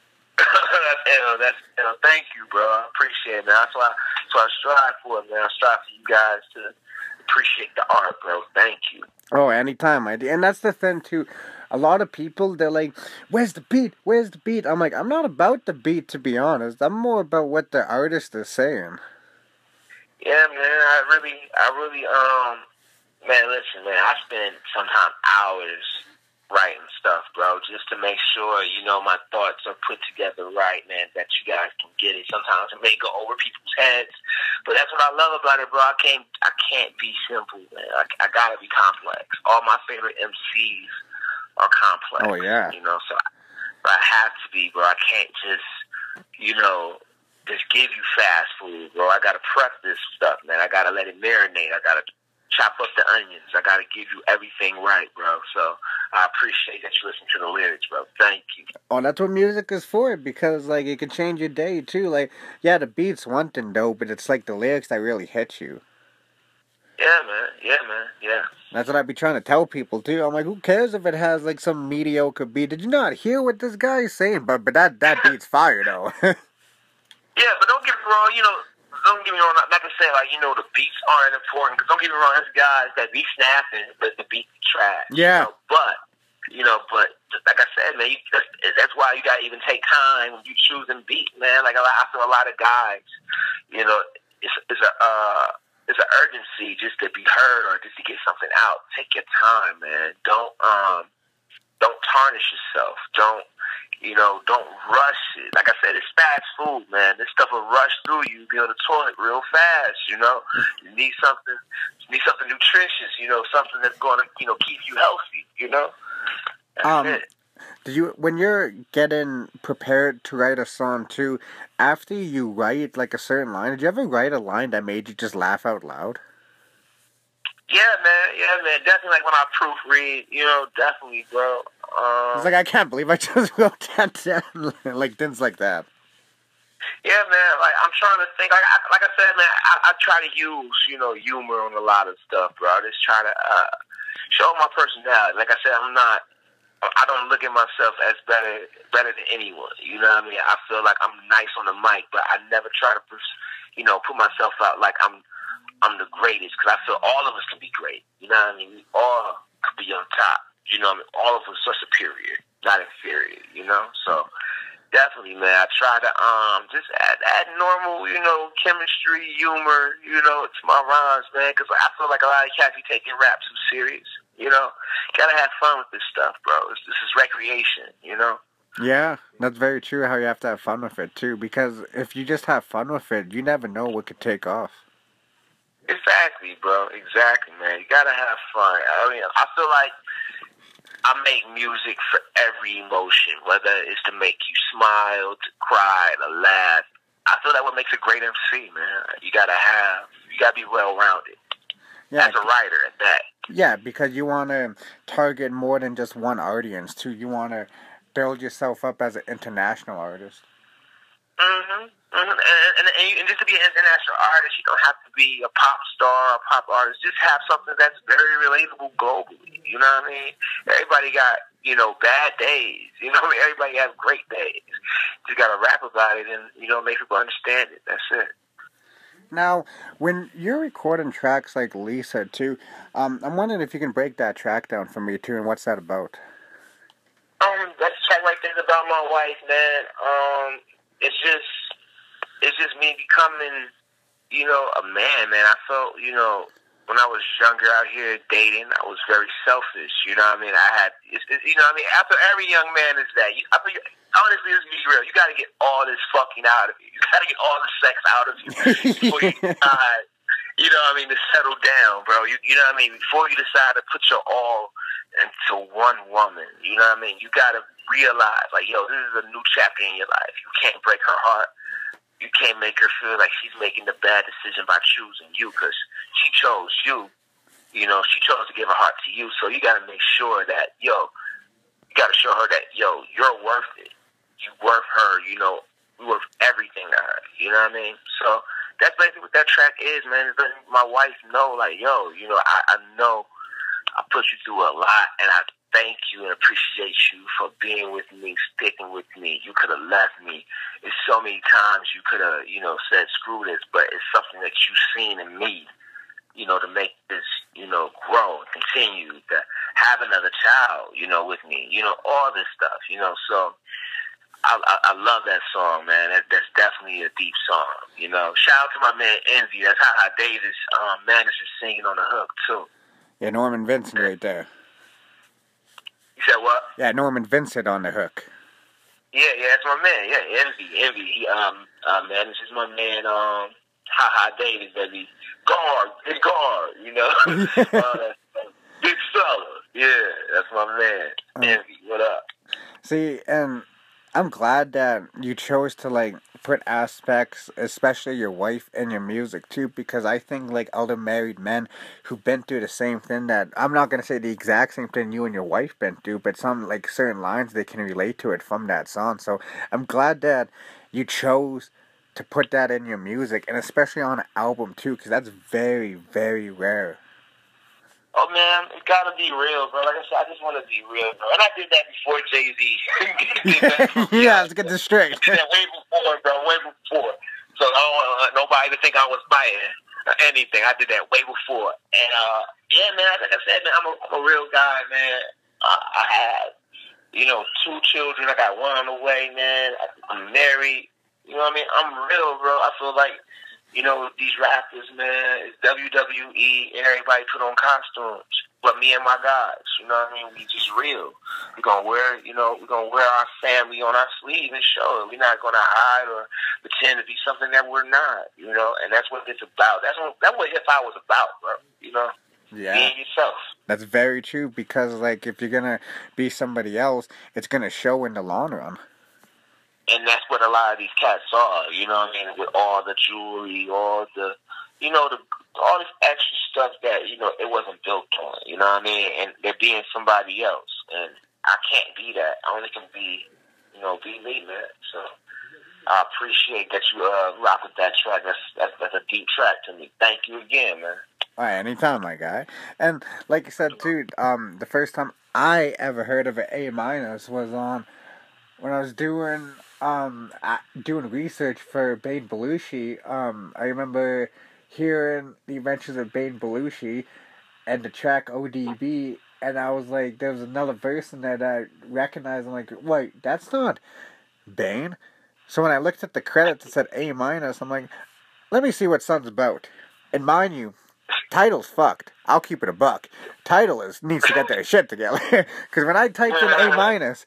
that's ill. That's ill. Thank you, bro. I appreciate it, man. That's why, that's what I strive for, it, man. I strive for you guys to appreciate the art, bro. Thank you. Oh, anytime I do. And that's the thing too. A lot of people they're like, "Where's the beat? Where's the beat?" I'm like, I'm not about the beat to be honest. I'm more about what the artist is saying. Yeah, man. I really, I really, um, man. Listen, man. I spend sometimes hours writing stuff, bro, just to make sure you know my thoughts are put together right, man. That you guys can get it. Sometimes it may go over people's heads, but that's what I love about it, bro. I can't, I can't be simple, man. I, I gotta be complex. All my favorite MCs are complex. Oh, yeah. You know, so I, I have to be, bro. I can't just, you know, just give you fast food, bro. I gotta prep this stuff, man. I gotta let it marinate. I gotta chop up the onions. I gotta give you everything right, bro. So I appreciate that you listen to the lyrics, bro. Thank you. Oh, that's what music is for because like it can change your day too. Like, yeah, the beat's one thing though, but it's like the lyrics that really hit you. Yeah, man. Yeah, man. Yeah. That's what I'd be trying to tell people too. I'm like, who cares if it has like some mediocre beat? Did you not hear what this guy is saying? But but that that beat's fire though. Yeah, but don't get me wrong. You know, don't get me wrong. Not, not to say like you know the beats aren't important. Cause don't get me wrong. There's guys that be snapping, but the beat be trash. Yeah. You know? But you know, but just like I said, man, you, that's, that's why you gotta even take time when you choosing beat, man. Like a lot, I feel a lot of guys, you know, it's it's a uh, it's an urgency just to be heard or just to get something out. Take your time, man. Don't um don't tarnish yourself. Don't you know, don't rush it. Like I said, it's fast food, man. This stuff will rush through you. Be on the toilet real fast, you know. You need something you need something nutritious, you know, something that's gonna, you know, keep you healthy, you know? That's Um, it. Did you when you're getting prepared to write a song too? After you write like a certain line, did you ever write a line that made you just laugh out loud? Yeah, man, yeah, man. Definitely like when I proofread, you know, definitely, bro. Um, It's like I can't believe I just wrote that down, like things like that. Yeah, man. Like I'm trying to think. Like I, like I said, man, I, I try to use you know humor on a lot of stuff, bro. I just try to uh, show my personality. Like I said, I'm not. I don't look at myself as better better than anyone. You know what I mean? I feel like I'm nice on the mic, but I never try to, you know, put myself out like I'm I'm the greatest because I feel all of us can be great. You know what I mean? We all could be on top. You know what I mean? All of us are superior, not inferior. You know, so definitely, man. I try to um just add add normal, you know, chemistry, humor, you know, to my rhymes, man. Because I feel like a lot of cats be taking rap too serious. You know, gotta have fun with this stuff, bro. This, this is recreation. You know. Yeah, that's very true. How you have to have fun with it too, because if you just have fun with it, you never know what could take off. Exactly, bro. Exactly, man. You gotta have fun. I mean, I feel like I make music for every emotion, whether it's to make you smile, to cry, to laugh. I feel that what makes a great MC, man. You gotta have, you gotta be well rounded. Yeah, as a writer at that. Yeah, because you want to target more than just one audience too. You want to build yourself up as an international artist. Mhm. Mm-hmm. And, and, and, just to be an international artist, you don't have to be a pop star, a pop artist. Just have something that's very relatable globally. You know what I mean? Everybody got you know bad days. You know what I mean? Everybody has great days. Just got to rap about it and you know make people understand it. That's it. Now, when you're recording tracks like Lisa too, um, I'm wondering if you can break that track down for me too, and what's that about? Um, that track right there is about my wife, man. Um, it's just, it's just me becoming, you know, a man, man. I felt, you know, when I was younger out here dating, I was very selfish. You know what I mean? I had, it's, it's, you know what I mean? After every young man is that. You, I mean, honestly, let's be real. You got to get all this fucking out of you. You got to get all the sex out of you before you decide. You know what I mean? To settle down, bro. You, you know what I mean? Before you decide to put your all into one woman. You know what I mean? You got to realize, like, yo, this is a new chapter in your life. You can't break her heart you can't make her feel like she's making the bad decision by choosing you because she chose you. You know, she chose to give her heart to you. So you got to make sure that, yo, you got to show her that, yo, you're worth it. You worth her. You know, you worth everything to her. You know what I mean? So that's basically what that track is, man. It's letting my wife know, like, yo, you know, I, I know I put you through a lot, and I thank you and appreciate you for being with me, sticking with me. You could have left me. It's so many times you could have, you know, said screw this, but it's something that you've seen in me, you know, to make this, you know, grow and continue to have another child, you know, with me, you know, all this stuff, you know. So I, I, I love that song, man. That, that's definitely a deep song, you know. Shout out to my man Envy. That's Ha Ha Davis um, manager singing on the hook too. Yeah, Norman Vincent right there. You said what? Yeah, Norman Vincent on the hook. Yeah, yeah, that's my man. Yeah, Envy, Envy. He, um, uh, man, this is my man. Um, Ha Ha Davis, baby. Guard, big guard. You know, uh, big fella. Yeah, that's my man. Uh, Envy, what up? See, and I'm glad that you chose to like put aspects, especially your wife and your music too, because I think like other married men who've been through the same thing that I'm not gonna say the exact same thing you and your wife been through, but some like certain lines they can relate to it from that song. So I'm glad that you chose to put that in your music, and especially on an album too, because that's very very rare. Oh man, it gotta be real, bro. Like I said, I just want to be real, bro. And I did that before Jay Z. yeah, let's get this straight. I did that way before, bro. Way before. So I don't want nobody to think I was biting or anything. I did that way before. And uh, yeah, man. Like I said, man, I'm a, I'm a real guy, man. Uh, I have, you know, two children. I got one on the way, man. I'm married. You know what I mean? I'm real, bro. I feel like you know, these rappers, man, it's WWE and everybody put on costumes. But me and my guys, you know what I mean? We just real. We're gonna wear, you know, we're gonna wear our family on our sleeve and show it. We're not gonna hide or pretend to be something that we're not, you know. And that's what it's about. That's what that's what hip hop was about, bro. You know. Yeah. Being yourself. That's very true because, like, if you're gonna be somebody else, it's gonna show in the long run and that's what a lot of these cats are. You know what I mean? With all the jewelry, all the, you know, the all this extra stuff that you know it wasn't built on. You know what I mean? And they're being somebody else, and I can't be that. I only can be, you know, be me, man. So I appreciate that you uh, rock with that track. That's, that's that's a deep track to me. Thank you again, man. All right, anytime, my guy. And like you said, too, um, the first time I ever heard of an A minus was on when I was doing um doing research for Bang Belushi. Um, I remember hearing the Adventures of Bang Belushi and the track ODB, and I was like, there was another verse in there that I recognized. I'm like, wait, that's not Bang. So when I looked at the credits, it said A minus. I'm like, let me see what Son's about. And mind you, Tidal's fucked. I'll keep it a buck. Tidal is needs to get their shit together. Because when I typed in A minus,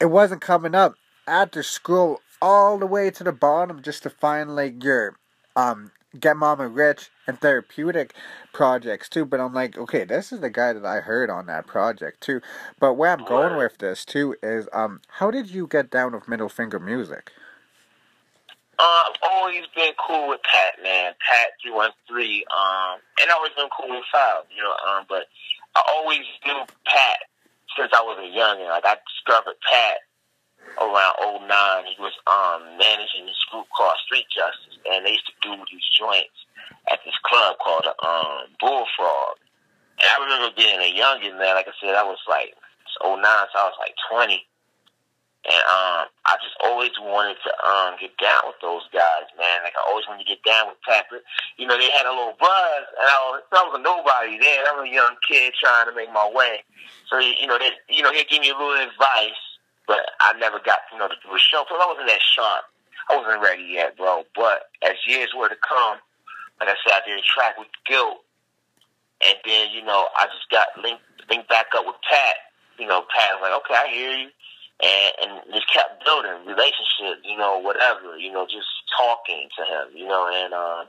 it wasn't coming up. I had to scroll all the way to the bottom just to find like your um Get Mama Rich and therapeutic projects too. But I'm like, okay, this is the guy that I heard on that project too. But where I'm going with this too is, um, how did you get down with Middle Finger Music? Uh, I've always been cool with Pat, man. Pat three one three. Um, and I always been cool with Five, you know. Um, but I always knew Pat since I was a youngin'. Like I discovered Pat around 09. He was um managing this group called Street Justice, and they used to do these joints at this club called um Bullfrog. And I remember being a youngin' man. Like I said, I was like 09, so I was like 20. And um, I just always wanted to um get down with those guys, man. Like I always wanted to get down with Pepper. You know, they had a little buzz, and I was, I was a nobody then. I was a young kid trying to make my way. So you know, they, you know, he'd give me a little advice, but I never got you know to do a show because I wasn't that sharp. I wasn't ready yet, bro. But as years were to come, like I said, I did a track with Guilt, and then you know I just got linked linked back up with Pat. You know, Pat was like, okay, I hear you and, and just kept building relationship, you know, whatever, you know, just talking to him, you know, and uh,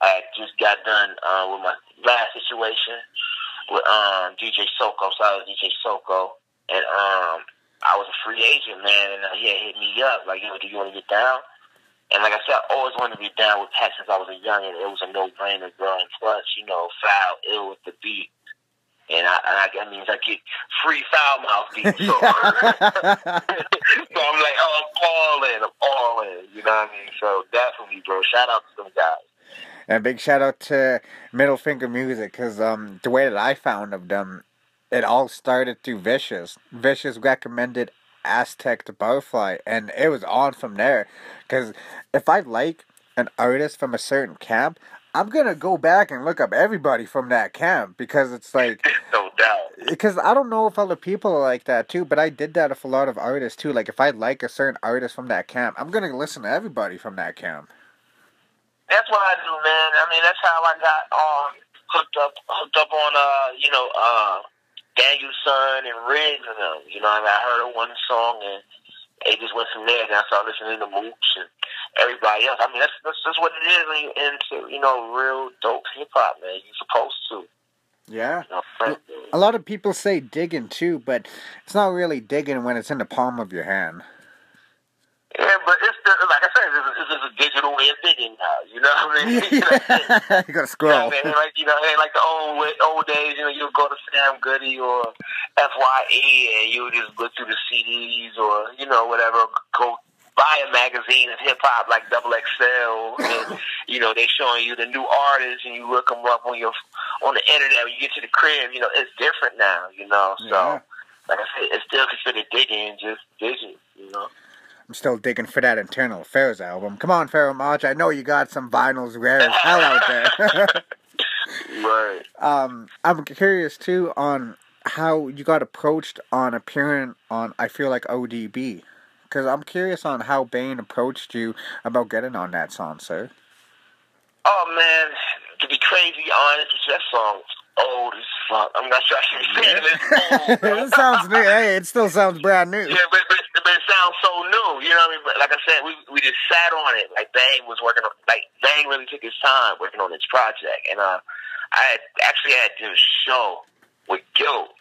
I just got done uh, with my last situation with um, DJ Soko, so I was DJ Soko, and um, I was a free agent, man, and uh, he had hit me up, like, yo, do you want to get down? And like I said, I always wanted to be down with Pat since I was a young, and it was a no-brainer, bro, and plus, you know, foul, ill with the beat, and I, I, that means I get free foul mouth beats. So, so I'm like, oh, I'm all in, I'm all in. You know what I mean? So definitely, bro. Shout out to them guys. And big shout out to Middle Finger Music because um, the way that I found of them, it all started through Vicious. Vicious recommended Aztec to Butterfly, and it was on from there. Because if I like an artist from a certain camp, I'm gonna go back and look up everybody from that camp because it's like no doubt. Because I don't know if other people are like that too, but I did that with a lot of artists too. Like if I like a certain artist from that camp, I'm gonna listen to everybody from that camp. That's what I do, man. I mean, that's how I got um hooked up hooked up on uh you know uh Daniel Son and Riggs and them. You know, I, mean, I heard one song and it just went from there. And I started listening to Mooch and everybody else. I mean, that's that's, that's what it is when you into you know real dope hip hop, man. You're supposed to. Yeah. You know, a lot of people say digging too, but it's not really digging when it's in the palm of your hand. Yeah, but it's the, like I said, it's, it's just a digital way of digging now. You know what I mean? you gotta scroll. You know, like you know, like the old old days. You know, you go to Sam Goody or Fye, and you just look through the CDs or you know whatever. Go buy a magazine of hip hop like Double XL, and you know they showing you the new artists, and you look them up on your on the internet. When you get to the crib, you know it's different now. You know, so yeah. like I said, it's still considered digging, just digging. You know. I'm still digging for that Internal Affairs album. Come on, Pharoahe Monch. I know you got some vinyls rare as hell out there. right. Um, I'm curious too on how you got approached on appearing on I feel like ODB. Because I'm curious on how Bang approached you about getting on that song, sir. Oh man, to be crazy honest, it's that song old as fuck. I'm not sure I should say it. It's it sounds new. Hey, it still sounds brand new. Yeah, but, but, but it sounds so new. You know what I mean? But like I said, we we just sat on it. Like Bang was working on. Like Bang really took his time working on this project, and uh, I had actually had to do a show with Guilt.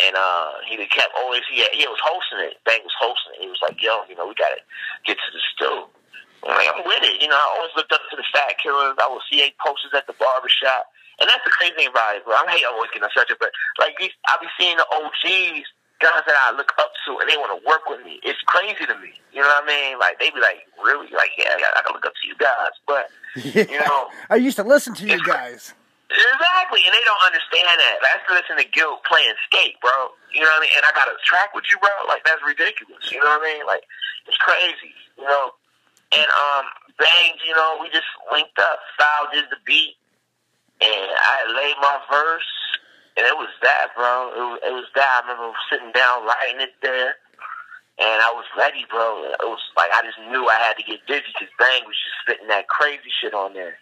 And uh, he kept always he had, he was hosting it. Bang was hosting it. He was like, "Yo, you know, we gotta get to the stew." I'm like, I'm with it. You know, I always looked up to the Fat Killahz. I would see eight posters at the barbershop. And that's the crazy thing about it, bro. I hate always getting on subject, but like I be seeing the OGs guys that I look up to and they want to work with me. It's crazy to me. You know what I mean? Like they be like, really? Like, yeah, I gotta look up to you guys. But yeah. you know, I used to listen to you guys. Exactly, and they don't understand that. That's listen to Guilt playing skate, bro. You know what I mean? And I got a track with you, bro. Like that's ridiculous. You know what I mean? Like it's crazy. You know. And um, Bang, you know, we just linked up. Style did the beat, and I laid my verse, and it was that, bro. It was, it was that. I remember sitting down writing it there, and I was ready, bro. It was like I just knew I had to get busy because Bang was just spitting that crazy shit on there.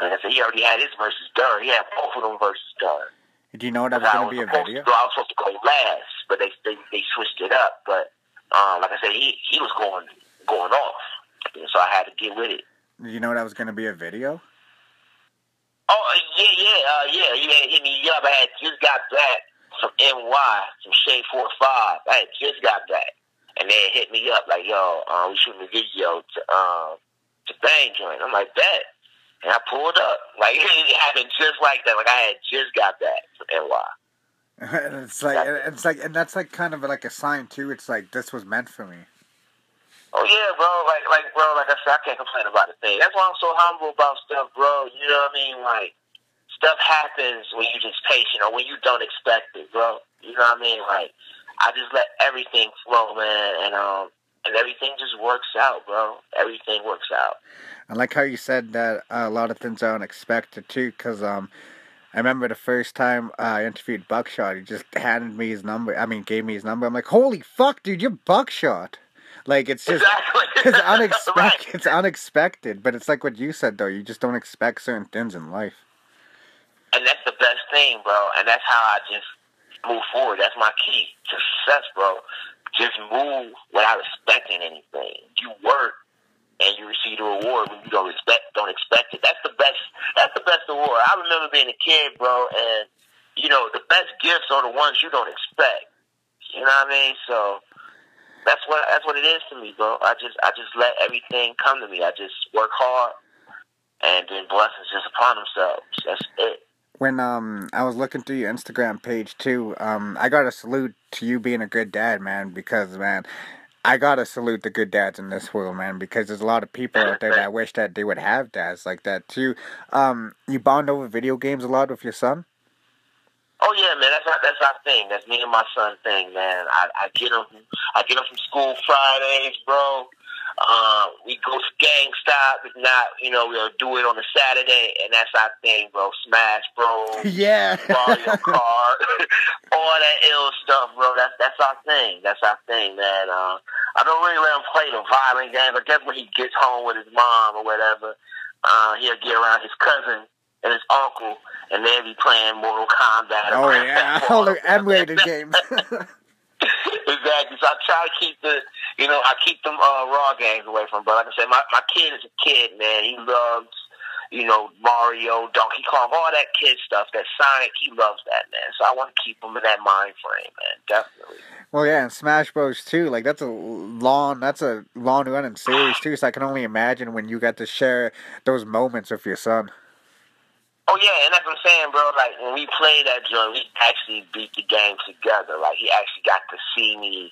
Like I said, he already had his verses done. He had both of them verses done. Do you know that was going to be a video? To, I was supposed to go last, but they they, they switched it up. But um, like I said, he he was going going off, so I had to get with it. You know that was going to be a video? Oh uh, yeah, yeah, uh, yeah. He had hit me up. I had just got back from NY from Shade Four Five. I had just got back, and they hit me up like, "Yo, uh, we shooting a video to um to Bang Joint." I'm like, "Bet." And I pulled up. Like it happened just like that. Like I had just got back from NY. and it's like it's like and that's like kind of like a sign too. It's like this was meant for me. Oh yeah, bro. Like like bro, like I said, I can't complain about a thing. That's why I'm so humble about stuff, bro. You know what I mean? Like stuff happens when you just patient or when you don't expect it, bro. You know what I mean? Like I just let everything flow, man, and um and everything just works out, bro. Everything works out. I like how you said that uh, a lot of things are unexpected too, because um, I remember the first time uh, I interviewed Buckshot, he just handed me his number. I mean, gave me his number. I'm like, holy fuck, dude, you're Buckshot. Like it's just exactly. it's unexpected. right. It's unexpected, but it's like what you said though. You just don't expect certain things in life. And that's the best thing, bro. And that's how I just move forward. That's my key to success, bro. Just move without expecting anything. You work and you receive the reward when you don't expect don't expect it. That's the best that's the best award. I remember being a kid, bro, and you know, the best gifts are the ones you don't expect. You know what I mean? So that's what that's what it is to me, bro. I just I just let everything come to me. I just work hard and then blessings just upon themselves. That's it. When um I was looking through your Instagram page too, um I got a salute to you being a good dad, man, because man, I gotta salute the good dads in this world, man, because there's a lot of people out there that wish that they would have dads like that too. Um, you bond over video games a lot with your son. Oh yeah, man, that's our, that's our thing. That's me and my son thing, man. I, I get him, I get him from school Fridays, bro. Uh, we go to GameStop. If not, you know, we'll do it on a Saturday, and that's our thing, bro. Smash, bro. Yeah. Mario Kart, all that ill stuff, bro. That's that's our thing. That's our thing, man. Uh, I don't really let him play the violent games. I guess when he gets home with his mom or whatever, uh, he'll get around his cousin and his uncle, and they'll be playing Mortal Kombat. Oh yeah, all the emulated games. exactly. So I try to keep the, you know, I keep them uh, raw games away from. But like I said, my my kid is a kid, man. He loves, you know, Mario, Donkey Kong, all that kid stuff. That Sonic, he loves that, man. So I want to keep him in that mind frame, man. Definitely. Well, yeah, and Smash Bros. too. Like that's a long, that's a long running series too. So I can only imagine when you got to share those moments with your son. Oh yeah, and that's what I'm saying, bro. Like when we played that joint, we actually beat the game together. Like he actually got to see me,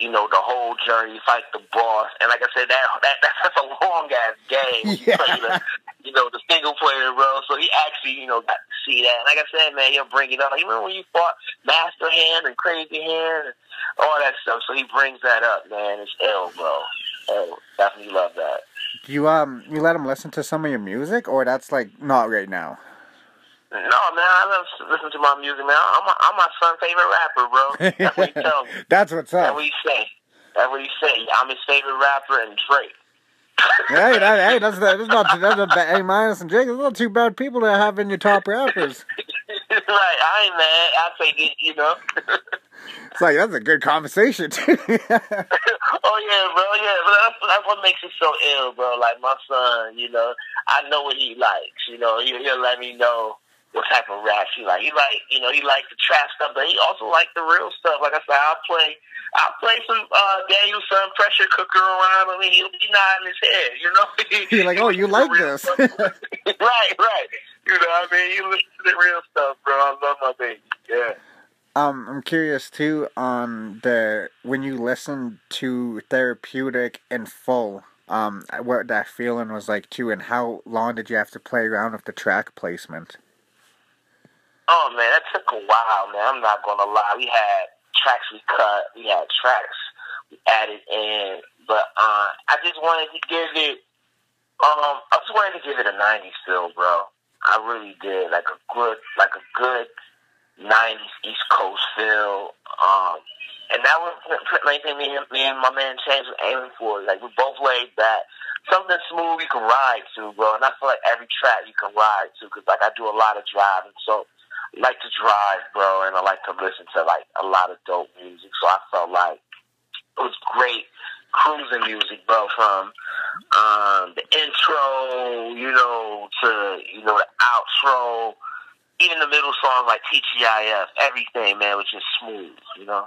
you know, the whole journey, fight the boss, and like I said, that that that's a long ass game. Yeah. the, you know, the single player, bro. So he actually, you know, got to see that. And like I said, man, he'll bring it up. Like, you remember when you fought Master Hand and Crazy Hand and all that stuff? So he brings that up, man. It's ill, bro. Oh, definitely love that. Do you um you let him listen to some of your music, or that's like not right now? No, man, I love listen to my music, man. I'm, a, I'm my son's favorite rapper, bro. That's what he tells me. that's what's up. That's what he say. That's what he say. I'm his favorite rapper and Drake. hey, that, hey, that's that's not that's not bad. Hey, minus and Drake, those not two bad people to have in your top rappers. right, I ain't mad. I take it, you know. it's like that's a good conversation. Yeah, bro. Yeah, but that's, that's what makes it so ill, bro. Like my son, you know, I know what he likes. You know, he, he'll let me know what type of raps he like. He like, you know, he like the trap stuff, but he also like the real stuff. Like I said, I'll play, I'll play some uh, Daniel Son pressure cooker around. I mean, he'll be nodding his head, you know. You're like, oh, you like this? right, right. You know, I mean, you listen to the real stuff, bro. I love my baby. Yeah. Um, I'm curious too on the when you listen to therapeutic in full. Um, what that feeling was like too, and how long did you have to play around with the track placement? Oh man, that took a while, man. I'm not gonna lie. We had tracks we cut, we had tracks we added in, but uh, I just wanted to give it. Um, I just wanted to give it a '90s feel, bro. I really did, like a good, like a good '90s East Coast feel. Um, and that was like me me and my man James were aiming for. Like we both laid back, something smooth you can ride to, bro. And I feel like every track you can ride to, cause like I do a lot of driving, so I like to drive, bro, and I like to listen to like a lot of dope music. So I felt like it was great cruising music, bro, from um, the intro, you know, to you know the outro even the middle songs like TGIF, everything, man, was just smooth, you know.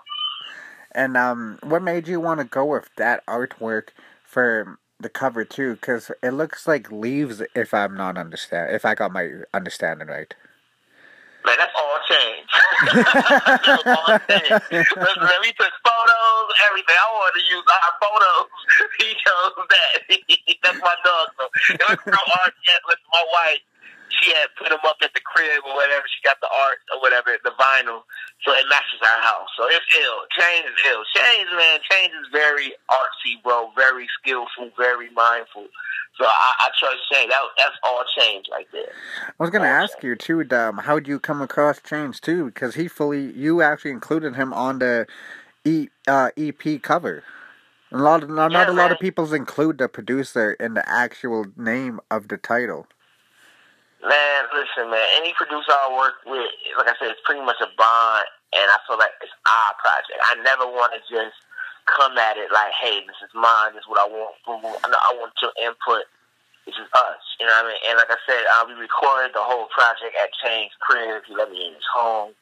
And um, what made you want to go with that artwork for the cover too? Because it looks like leaves. If I'm not understand, if I got my understanding right. Man, that's all changed. that's all changed. We took photos, everything. I wanted to use our photos. He chose that. that's my dog. So it was art yet with my wife she had put them up at the crib or whatever. She got the art or whatever, the vinyl, so it matches our house. So it's ill. Change is ill. Change, man. Change is very artsy, bro. Very skillful. Very mindful. So I, I trust Change. That, that's all change right there. I was gonna all ask change. you too, um, How would you come across Change too? Because he fully, you actually included him on the e, uh, EP cover. A lot, of, not, yeah, not a lot of people include the producer in the actual name of the title. Man, listen, man. Any producer I work with, like I said, it's pretty much a bond, and I feel like it's our project. I never want to just come at it like, "Hey, this is mine. This is what I want." I want your input. This is us. You know what I mean? And like I said, uh, we recorded the whole project at Chain's crib. He let me in his home.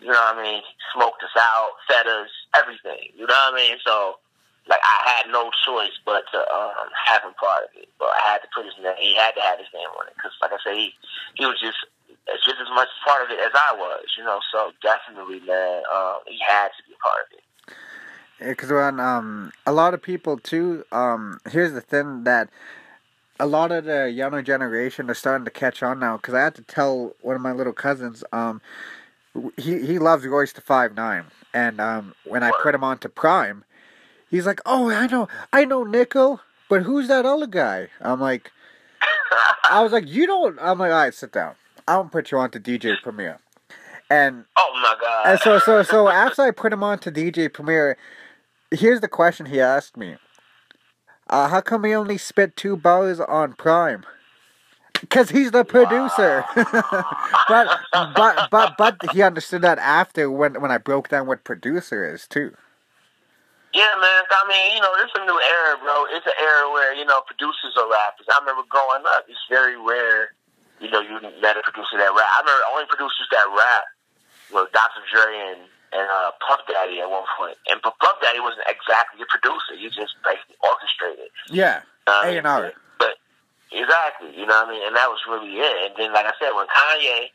You know what I mean? He smoked us out, fed us, everything. You know what I mean? So like I had no choice but to um, have him part of it. But I had to put his name. He had to have his name on it because, like I said, he he was just just as much part of it as I was. You know, so definitely, man, um, he had to be part of it. Because when um, a lot of people too, um, here's the thing that a lot of the younger generation are starting to catch on now. Because I had to tell one of my little cousins, um, he he loves Royce da Five Nine, and um, when I put him on to PRhyme He's like, oh, I know, I know Nickel, but who's that other guy? I'm like, I was like, you don't. I'm like, all right, sit down. I'm gonna put you on to DJ Premier. And oh my god. And so so so after I put him on to DJ Premier, here's the question he asked me. Uh, how come he only spit two bars on PRhyme? Because he's the producer. but but but but he understood that after when when I broke down what producer is too. Yeah, man. I mean, you know, it's a new era, bro. It's an era where you know producers are rappers. I remember growing up, it's very rare. You know, you met a producer that rap. I remember only producers that rap were Dr. Dre and and uh, Puff Daddy at one point. And Puff Daddy wasn't exactly a producer. He just basically orchestrated. Yeah, A and R. But exactly, you know what I mean. And that was really it. And then, like I said, when Kanye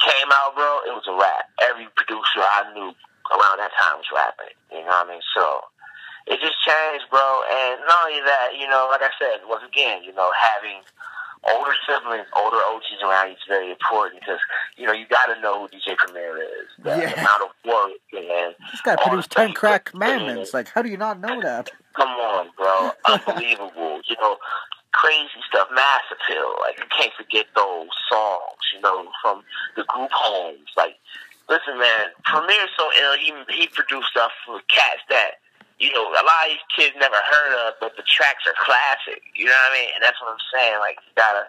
came out, bro, it was a rap. Every producer I knew around that time was rapping. You know what I mean? So it just changed, bro. And not only that, you know, like I said, once again, you know, having older siblings, older OGs around you is very important because, you know, you got to know who DJ Premier is. The yeah. amount of work and. This guy produced 10 crack commandments. Like, how do you not know that? Come on, bro. Unbelievable. you know, crazy stuff, mass appeal. Like, you can't forget those songs, you know, from the group homes. Like, listen, man, Premier's so ill. He, he produced stuff for cats that you know, a lot of these kids never heard of, but the tracks are classic. You know what I mean? And that's what I'm saying. Like, you gotta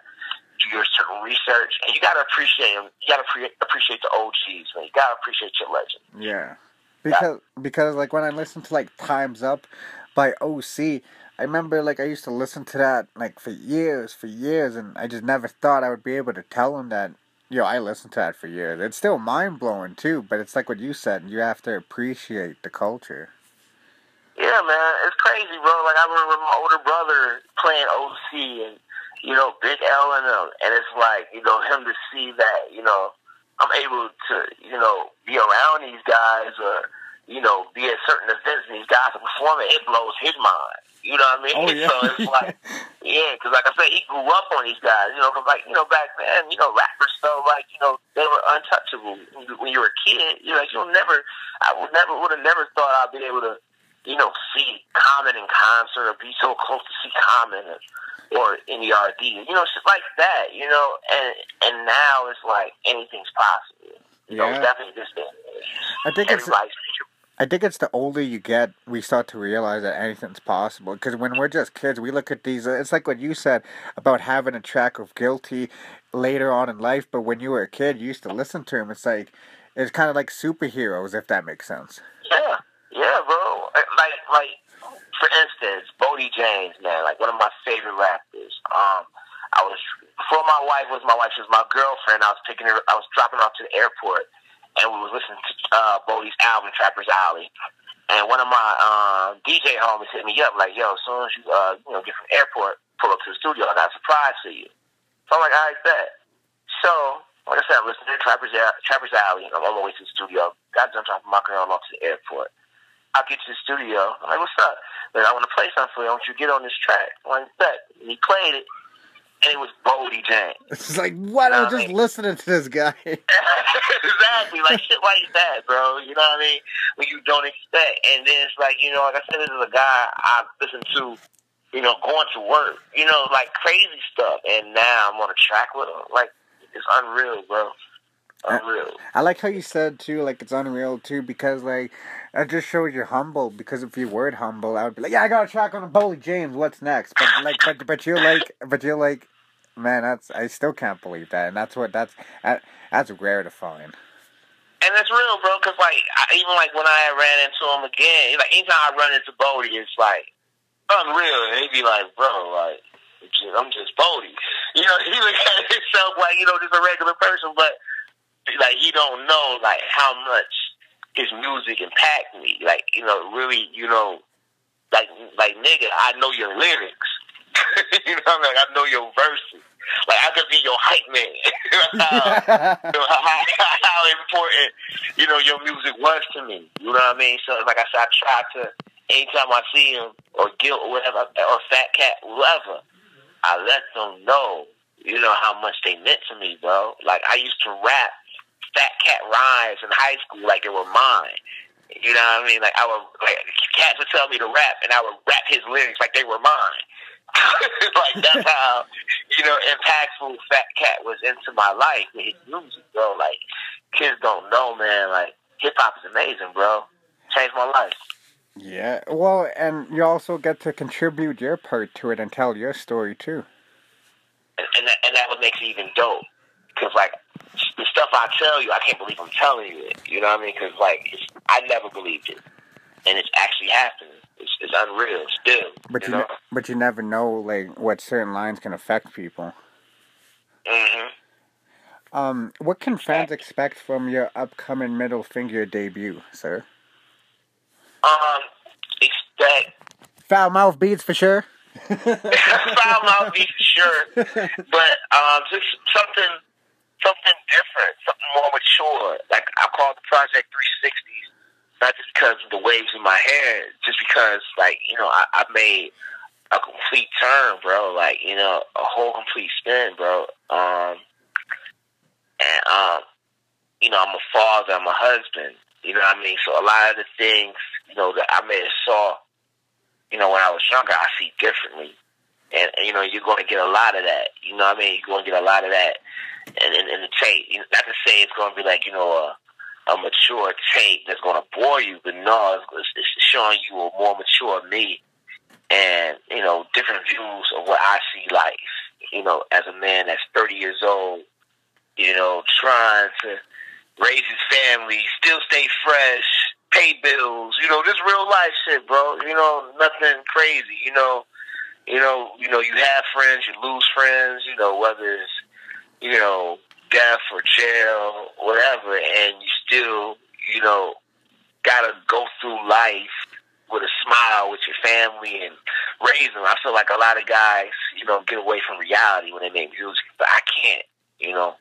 do your certain research, and you gotta appreciate them. You gotta pre- appreciate the OGs, man. You gotta appreciate your legends. Yeah, because yeah. because like when I listen to like Times Up by OC. I remember like I used to listen to that like for years, for years, and I just never thought I would be able to tell him that Yo, I listened to that for years. It's still mind blowing too, but it's like what you said. You have to appreciate the culture. Yeah, man, it's crazy, bro. Like I remember my older brother playing OC and you know Big L and them, and it's like you know him to see that you know I'm able to, you know, be around these guys or, you know, be at certain events and these guys are performing, it blows his mind. You know what I mean? Oh, yeah. so it's like, yeah, because like I said, he grew up on these guys. You know, because like you know back then, you know, rappers felt like you know they were untouchable. When you, were a kid, you're like you'll never, I would never would have never thought I'd be able to, you know, see Common in concert or be so close to see Common or, NERD. You know, shit like that. You know, and and now it's like anything's possible. You Yeah. it's definitely this day. I think it's Everybody's future. I think it's the older you get, we start to realize that anything's possible. Because when we're just kids, we look at these. Uh, it's like what you said about having a track of guilty later on in life. But when you were a kid, you used to listen to him. It's like it's kind of like superheroes, if that makes sense. Yeah, yeah, bro. Like, like for instance, Boldy James, man, like one of my favorite rappers. Um, I was before my wife was my wife. She was my girlfriend. I was picking her. I was dropping her off to the airport, and we was listening to uh, Boldy's album, Trapper's Alley. And one of my um, DJ homies hit me up like, "Yo, as soon as you uh, you know get from the airport, pull up to the studio. I got a surprise for you." So I'm like, "All right, bet." So, like I said, I'm listening to Trapper's, Trapper's Alley. I'm on my way to the studio. Got done dropping my girl off to the airport. I get to the studio. I'm like, what's up? Like, I want to play something for you. I want you to get on this track. I'm like, bet. And he played it, and it was Boldy James. It's like what? I was just listening to this guy. exactly, like shit like that, bro. You know what I mean? When you don't expect, and then it's like, you know, like I said, this is a guy I listen to, you know, going to work, you know, like crazy stuff, and now I'm on a track with him. Like, it's unreal, bro. Unreal. I like how you said too, like it's unreal too, because like it just shows you're humble. Because if you weren't humble, I would be like, yeah, I got a track on a Boldy James. What's next? But like, but but you're like, but you're like, man, that's I still can't believe that, and that's what that's that, that's rare to find. And it's real, bro, because, like, I, even, like, when I ran into him again, like, anytime I run into Boldy, it's, like, unreal. And he'd be like, bro, like, I'm just- Boldy. You know, he look at himself like, you know, just a regular person, but, like, he don't know, like, how much his music impact me. Like, you know, really, you know, like, like, nigga, I know your lyrics. you know what I mean? Like, I know your verses. Like, I could be your hype man. How, you know, how, how, important, you know, your music was to me. You know what I mean? So, like I said, I try to, anytime I see him, or Guilt, or whatever, or Fat Cat, whoever, I let them know, you know, how much they meant to me, bro. Like, I used to rap Fat Cat rhymes in high school like it were mine. You know what I mean? Like, I would, like, cats would tell me to rap, and I would rap his lyrics like they were mine. like, that's how, you know, impactful Fat Cat was into my life with his music, bro. Like, kids don't know, man. Like, hip hop is amazing, bro. Changed my life. Yeah, well, and you also get to contribute your part to it and tell your story too. And, and, that, and that what makes it even dope. Because, like, the stuff I tell you, I can't believe I'm telling you it. You know what I mean? Because, like, it's, I never believed it. And it's actually happening. It's, it's unreal still. But you you, know? but you never know like what certain lines can affect people. hmm Um, what can fans expect from your upcoming middle finger debut, sir? Um, expect Foul mouth beats for sure. foul mouth be for sure, but um, just something, something different, something more mature. Like I call the project 360s, not just because of the waves in my hair, just because like you know I, I made a complete turn, bro. Like you know a whole complete spin, bro. Um, and um, you know I'm a father, I'm a husband. You know what I mean? So a lot of the things you know that I may have saw you know, when I was younger, I see differently. And, and, you know, you're going to get a lot of that. You know what I mean? You're going to get a lot of that in, in, in the tape. Not to say it's going to be like, you know, a, a mature tape that's going to bore you, but no, it's, it's showing you a more mature me and, you know, different views of what I see life. You know, as a man that's 30 years old, you know, trying to raise his family, still stay fresh, pay bills, you know, just real life shit, bro. You know, nothing crazy. You know, you know, you know, you have friends, you lose friends. You know, whether it's you know death or jail, whatever, and you still, you know, gotta go through life with a smile with your family and raise them. I feel like a lot of guys, you know, get away from reality when they make music, but I can't, you know,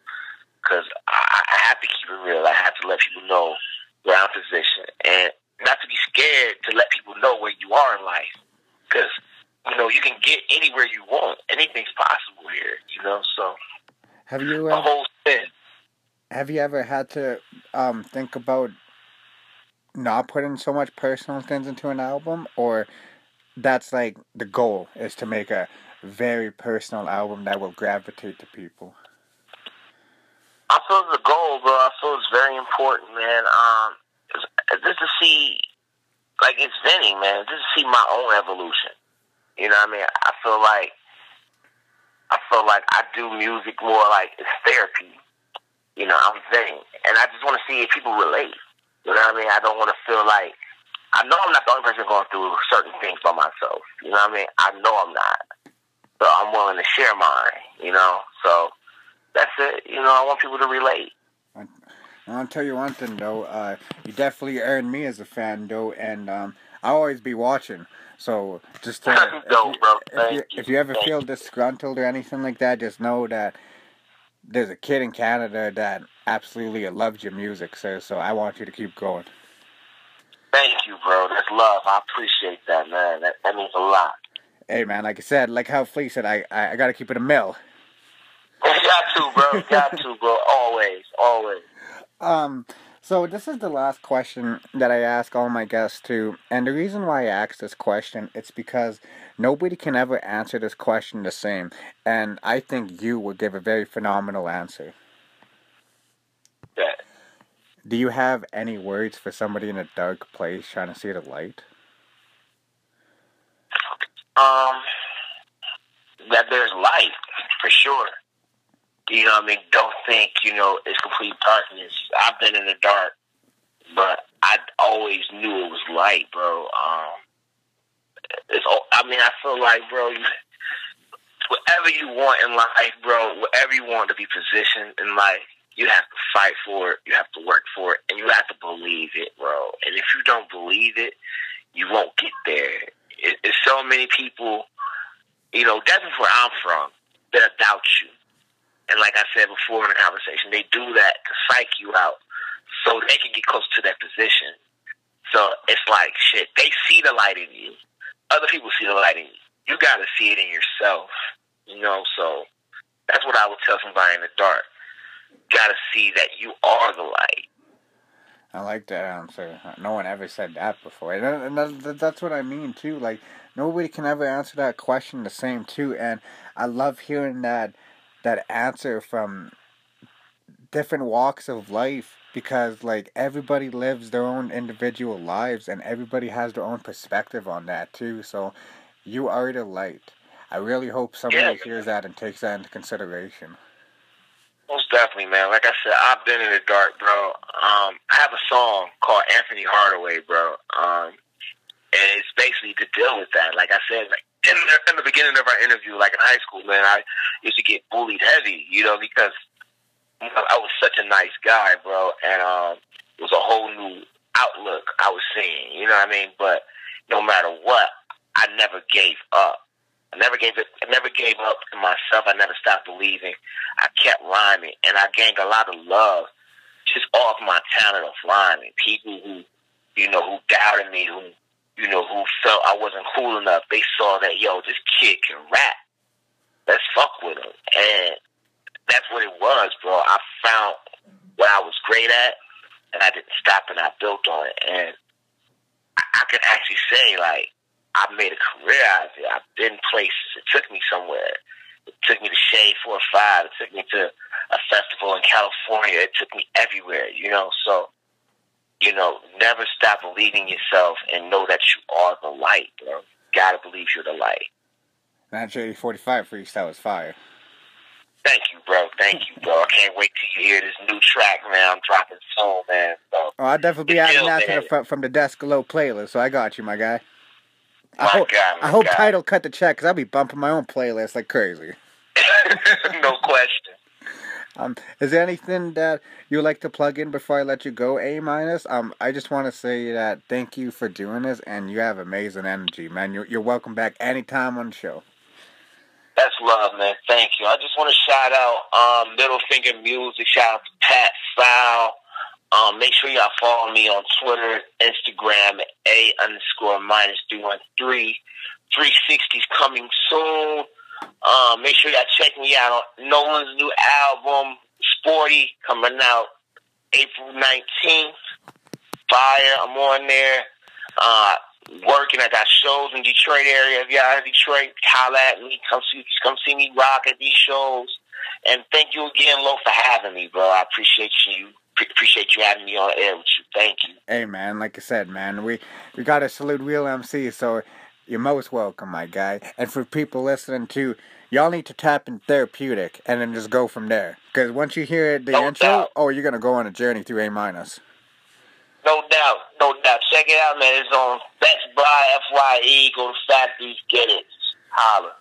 because I, I have to keep it real. I have to let people know where I'm positioned, and not to be scared to let people know where you are in life, because you know you can get anywhere you want. Anything's possible here. You know, so have you uh, whole spin. Have you ever had to um, think about not putting so much personal things into an album, or that's like the goal is to make a very personal album that will gravitate to people? I feel the goal, bro. I feel it's very important, man. Um, just to see, like it's Vinny, man. Just to see my own evolution. You know what I mean? I feel like I feel like I do music more like it's therapy. You know, I'm Vinny, and I just want to see if people relate. You know what I mean? I don't want to feel like I know I'm not the only person going through certain things by myself. You know what I mean? I know I'm not, so I'm willing to share mine. You know, so that's it. You know, I want people to relate. I'll tell you one thing though, uh, you definitely earned me as a fan though, and um, I'll always be watching. So just to, if, you, if, you, if you ever feel disgruntled or anything like that, just know that there's a kid in Canada that absolutely loves your music, sir. So I want you to keep going. Thank you, bro. That's love. I appreciate that, man. That, that means a lot. Hey, man. Like I said, like how Flea said, I I, I got to keep it a mill. got to, bro. Got to, bro. Always, always. Um. So this is the last question that I ask all my guests too, and the reason why I ask this question it's because nobody can ever answer this question the same, and I think you would give a very phenomenal answer. Yeah. Do you have any words for somebody in a dark place trying to see the light? Um, that there's light for sure. You know, what I mean, don't think you know it's complete darkness. I've been in the dark, but I always knew it was light, bro. Um, it's. I mean, I feel like, bro, you, whatever you want in life, bro, whatever you want to be positioned in life, you have to fight for it. You have to work for it, and you have to believe it, bro. And if you don't believe it, you won't get there. It, it's so many people, you know, that's where I'm from, that doubt you. And like I said before in the conversation, they do that to psych you out so they can get close to that position. So it's like, shit, they see the light in you. Other people see the light in you. You got to see it in yourself, you know? So that's what I would tell somebody in the dark. Got to see that you are the light. I like that answer. No one ever said that before, and that's what I mean too. Like nobody can ever answer that question the same too, and I love hearing that that answer from different walks of life because like everybody lives their own individual lives and everybody has their own perspective on that too so you are the light. I really hope somebody yeah. hears that and takes that into consideration. Most definitely man. Like i said i've been in the dark bro. Um, i have a song called anthony hardaway bro. Um, and it's basically to deal with that. Like i said like in the, in the beginning of our interview, like in high school, man, I used to get bullied heavy, you know, because you know, I was such a nice guy, bro, and um, it was a whole new outlook I was seeing, you know what I mean? But no matter what, I never gave up. I never gave it. I never gave up to myself. I never stopped believing. I kept rhyming, and I gained a lot of love just off my talent of rhyming. People who, you know, who doubted me, who you know, who felt I wasn't cool enough, they saw that, yo, this kid can rap. Let's fuck with him. And that's what it was, bro. I found what I was great at, and I didn't stop and I built on it. And I, I can actually say, like, I made a career out of it. I've been places. It took me somewhere. It took me to Shade 4 or 5. It took me to a festival in California. It took me everywhere, you know? So you know, never stop believing yourself and know that you are the light, bro. Gotta believe you're the light. That J45 freestyle was fire. Thank you, bro. Thank you, bro. I can't wait to hear this new track, man. I'm dropping soon, man. So, oh, I'll definitely be adding that to the, from, from the Desk Low playlist, so I got you, my guy. My I hope, God, I hope Tidal cut the check, because I'll be bumping my own playlist like crazy. no question. Um, is there anything that you would like to plug in before I let you go, A minus? Um, I just want to say that thank you for doing this, and you have amazing energy, man. You're, you're welcome back anytime on the show. That's love, man. Thank you. I just want to shout out um, Middle Finger Music. Shout out to Pat Foul. Um, make sure y'all follow me on Twitter, Instagram, A underscore minus 313. 360's coming soon. Um, make sure y'all check me out on Nolan's new album, Sporty, coming out April 19th. Fire, I'm on there. Uh, working. I got shows in Detroit area. If y'all in Detroit, holla at me. Come see, come see me rock at these shows. And thank you again, Lo, for having me, bro. I appreciate you. Appreciate you having me on air with you. Thank you. Hey, man. Like I said, man, we we got to salute Real MC. So you're most welcome, my guy. And for people listening to, y'all need to tap in therapeutic and then just go from there. Because once you hear the No intro, doubt. oh, you're gonna go on a journey through A minus. No doubt, no doubt. Check it out, man. It's on Best Buy FYE. Go to factories, get it. Holla.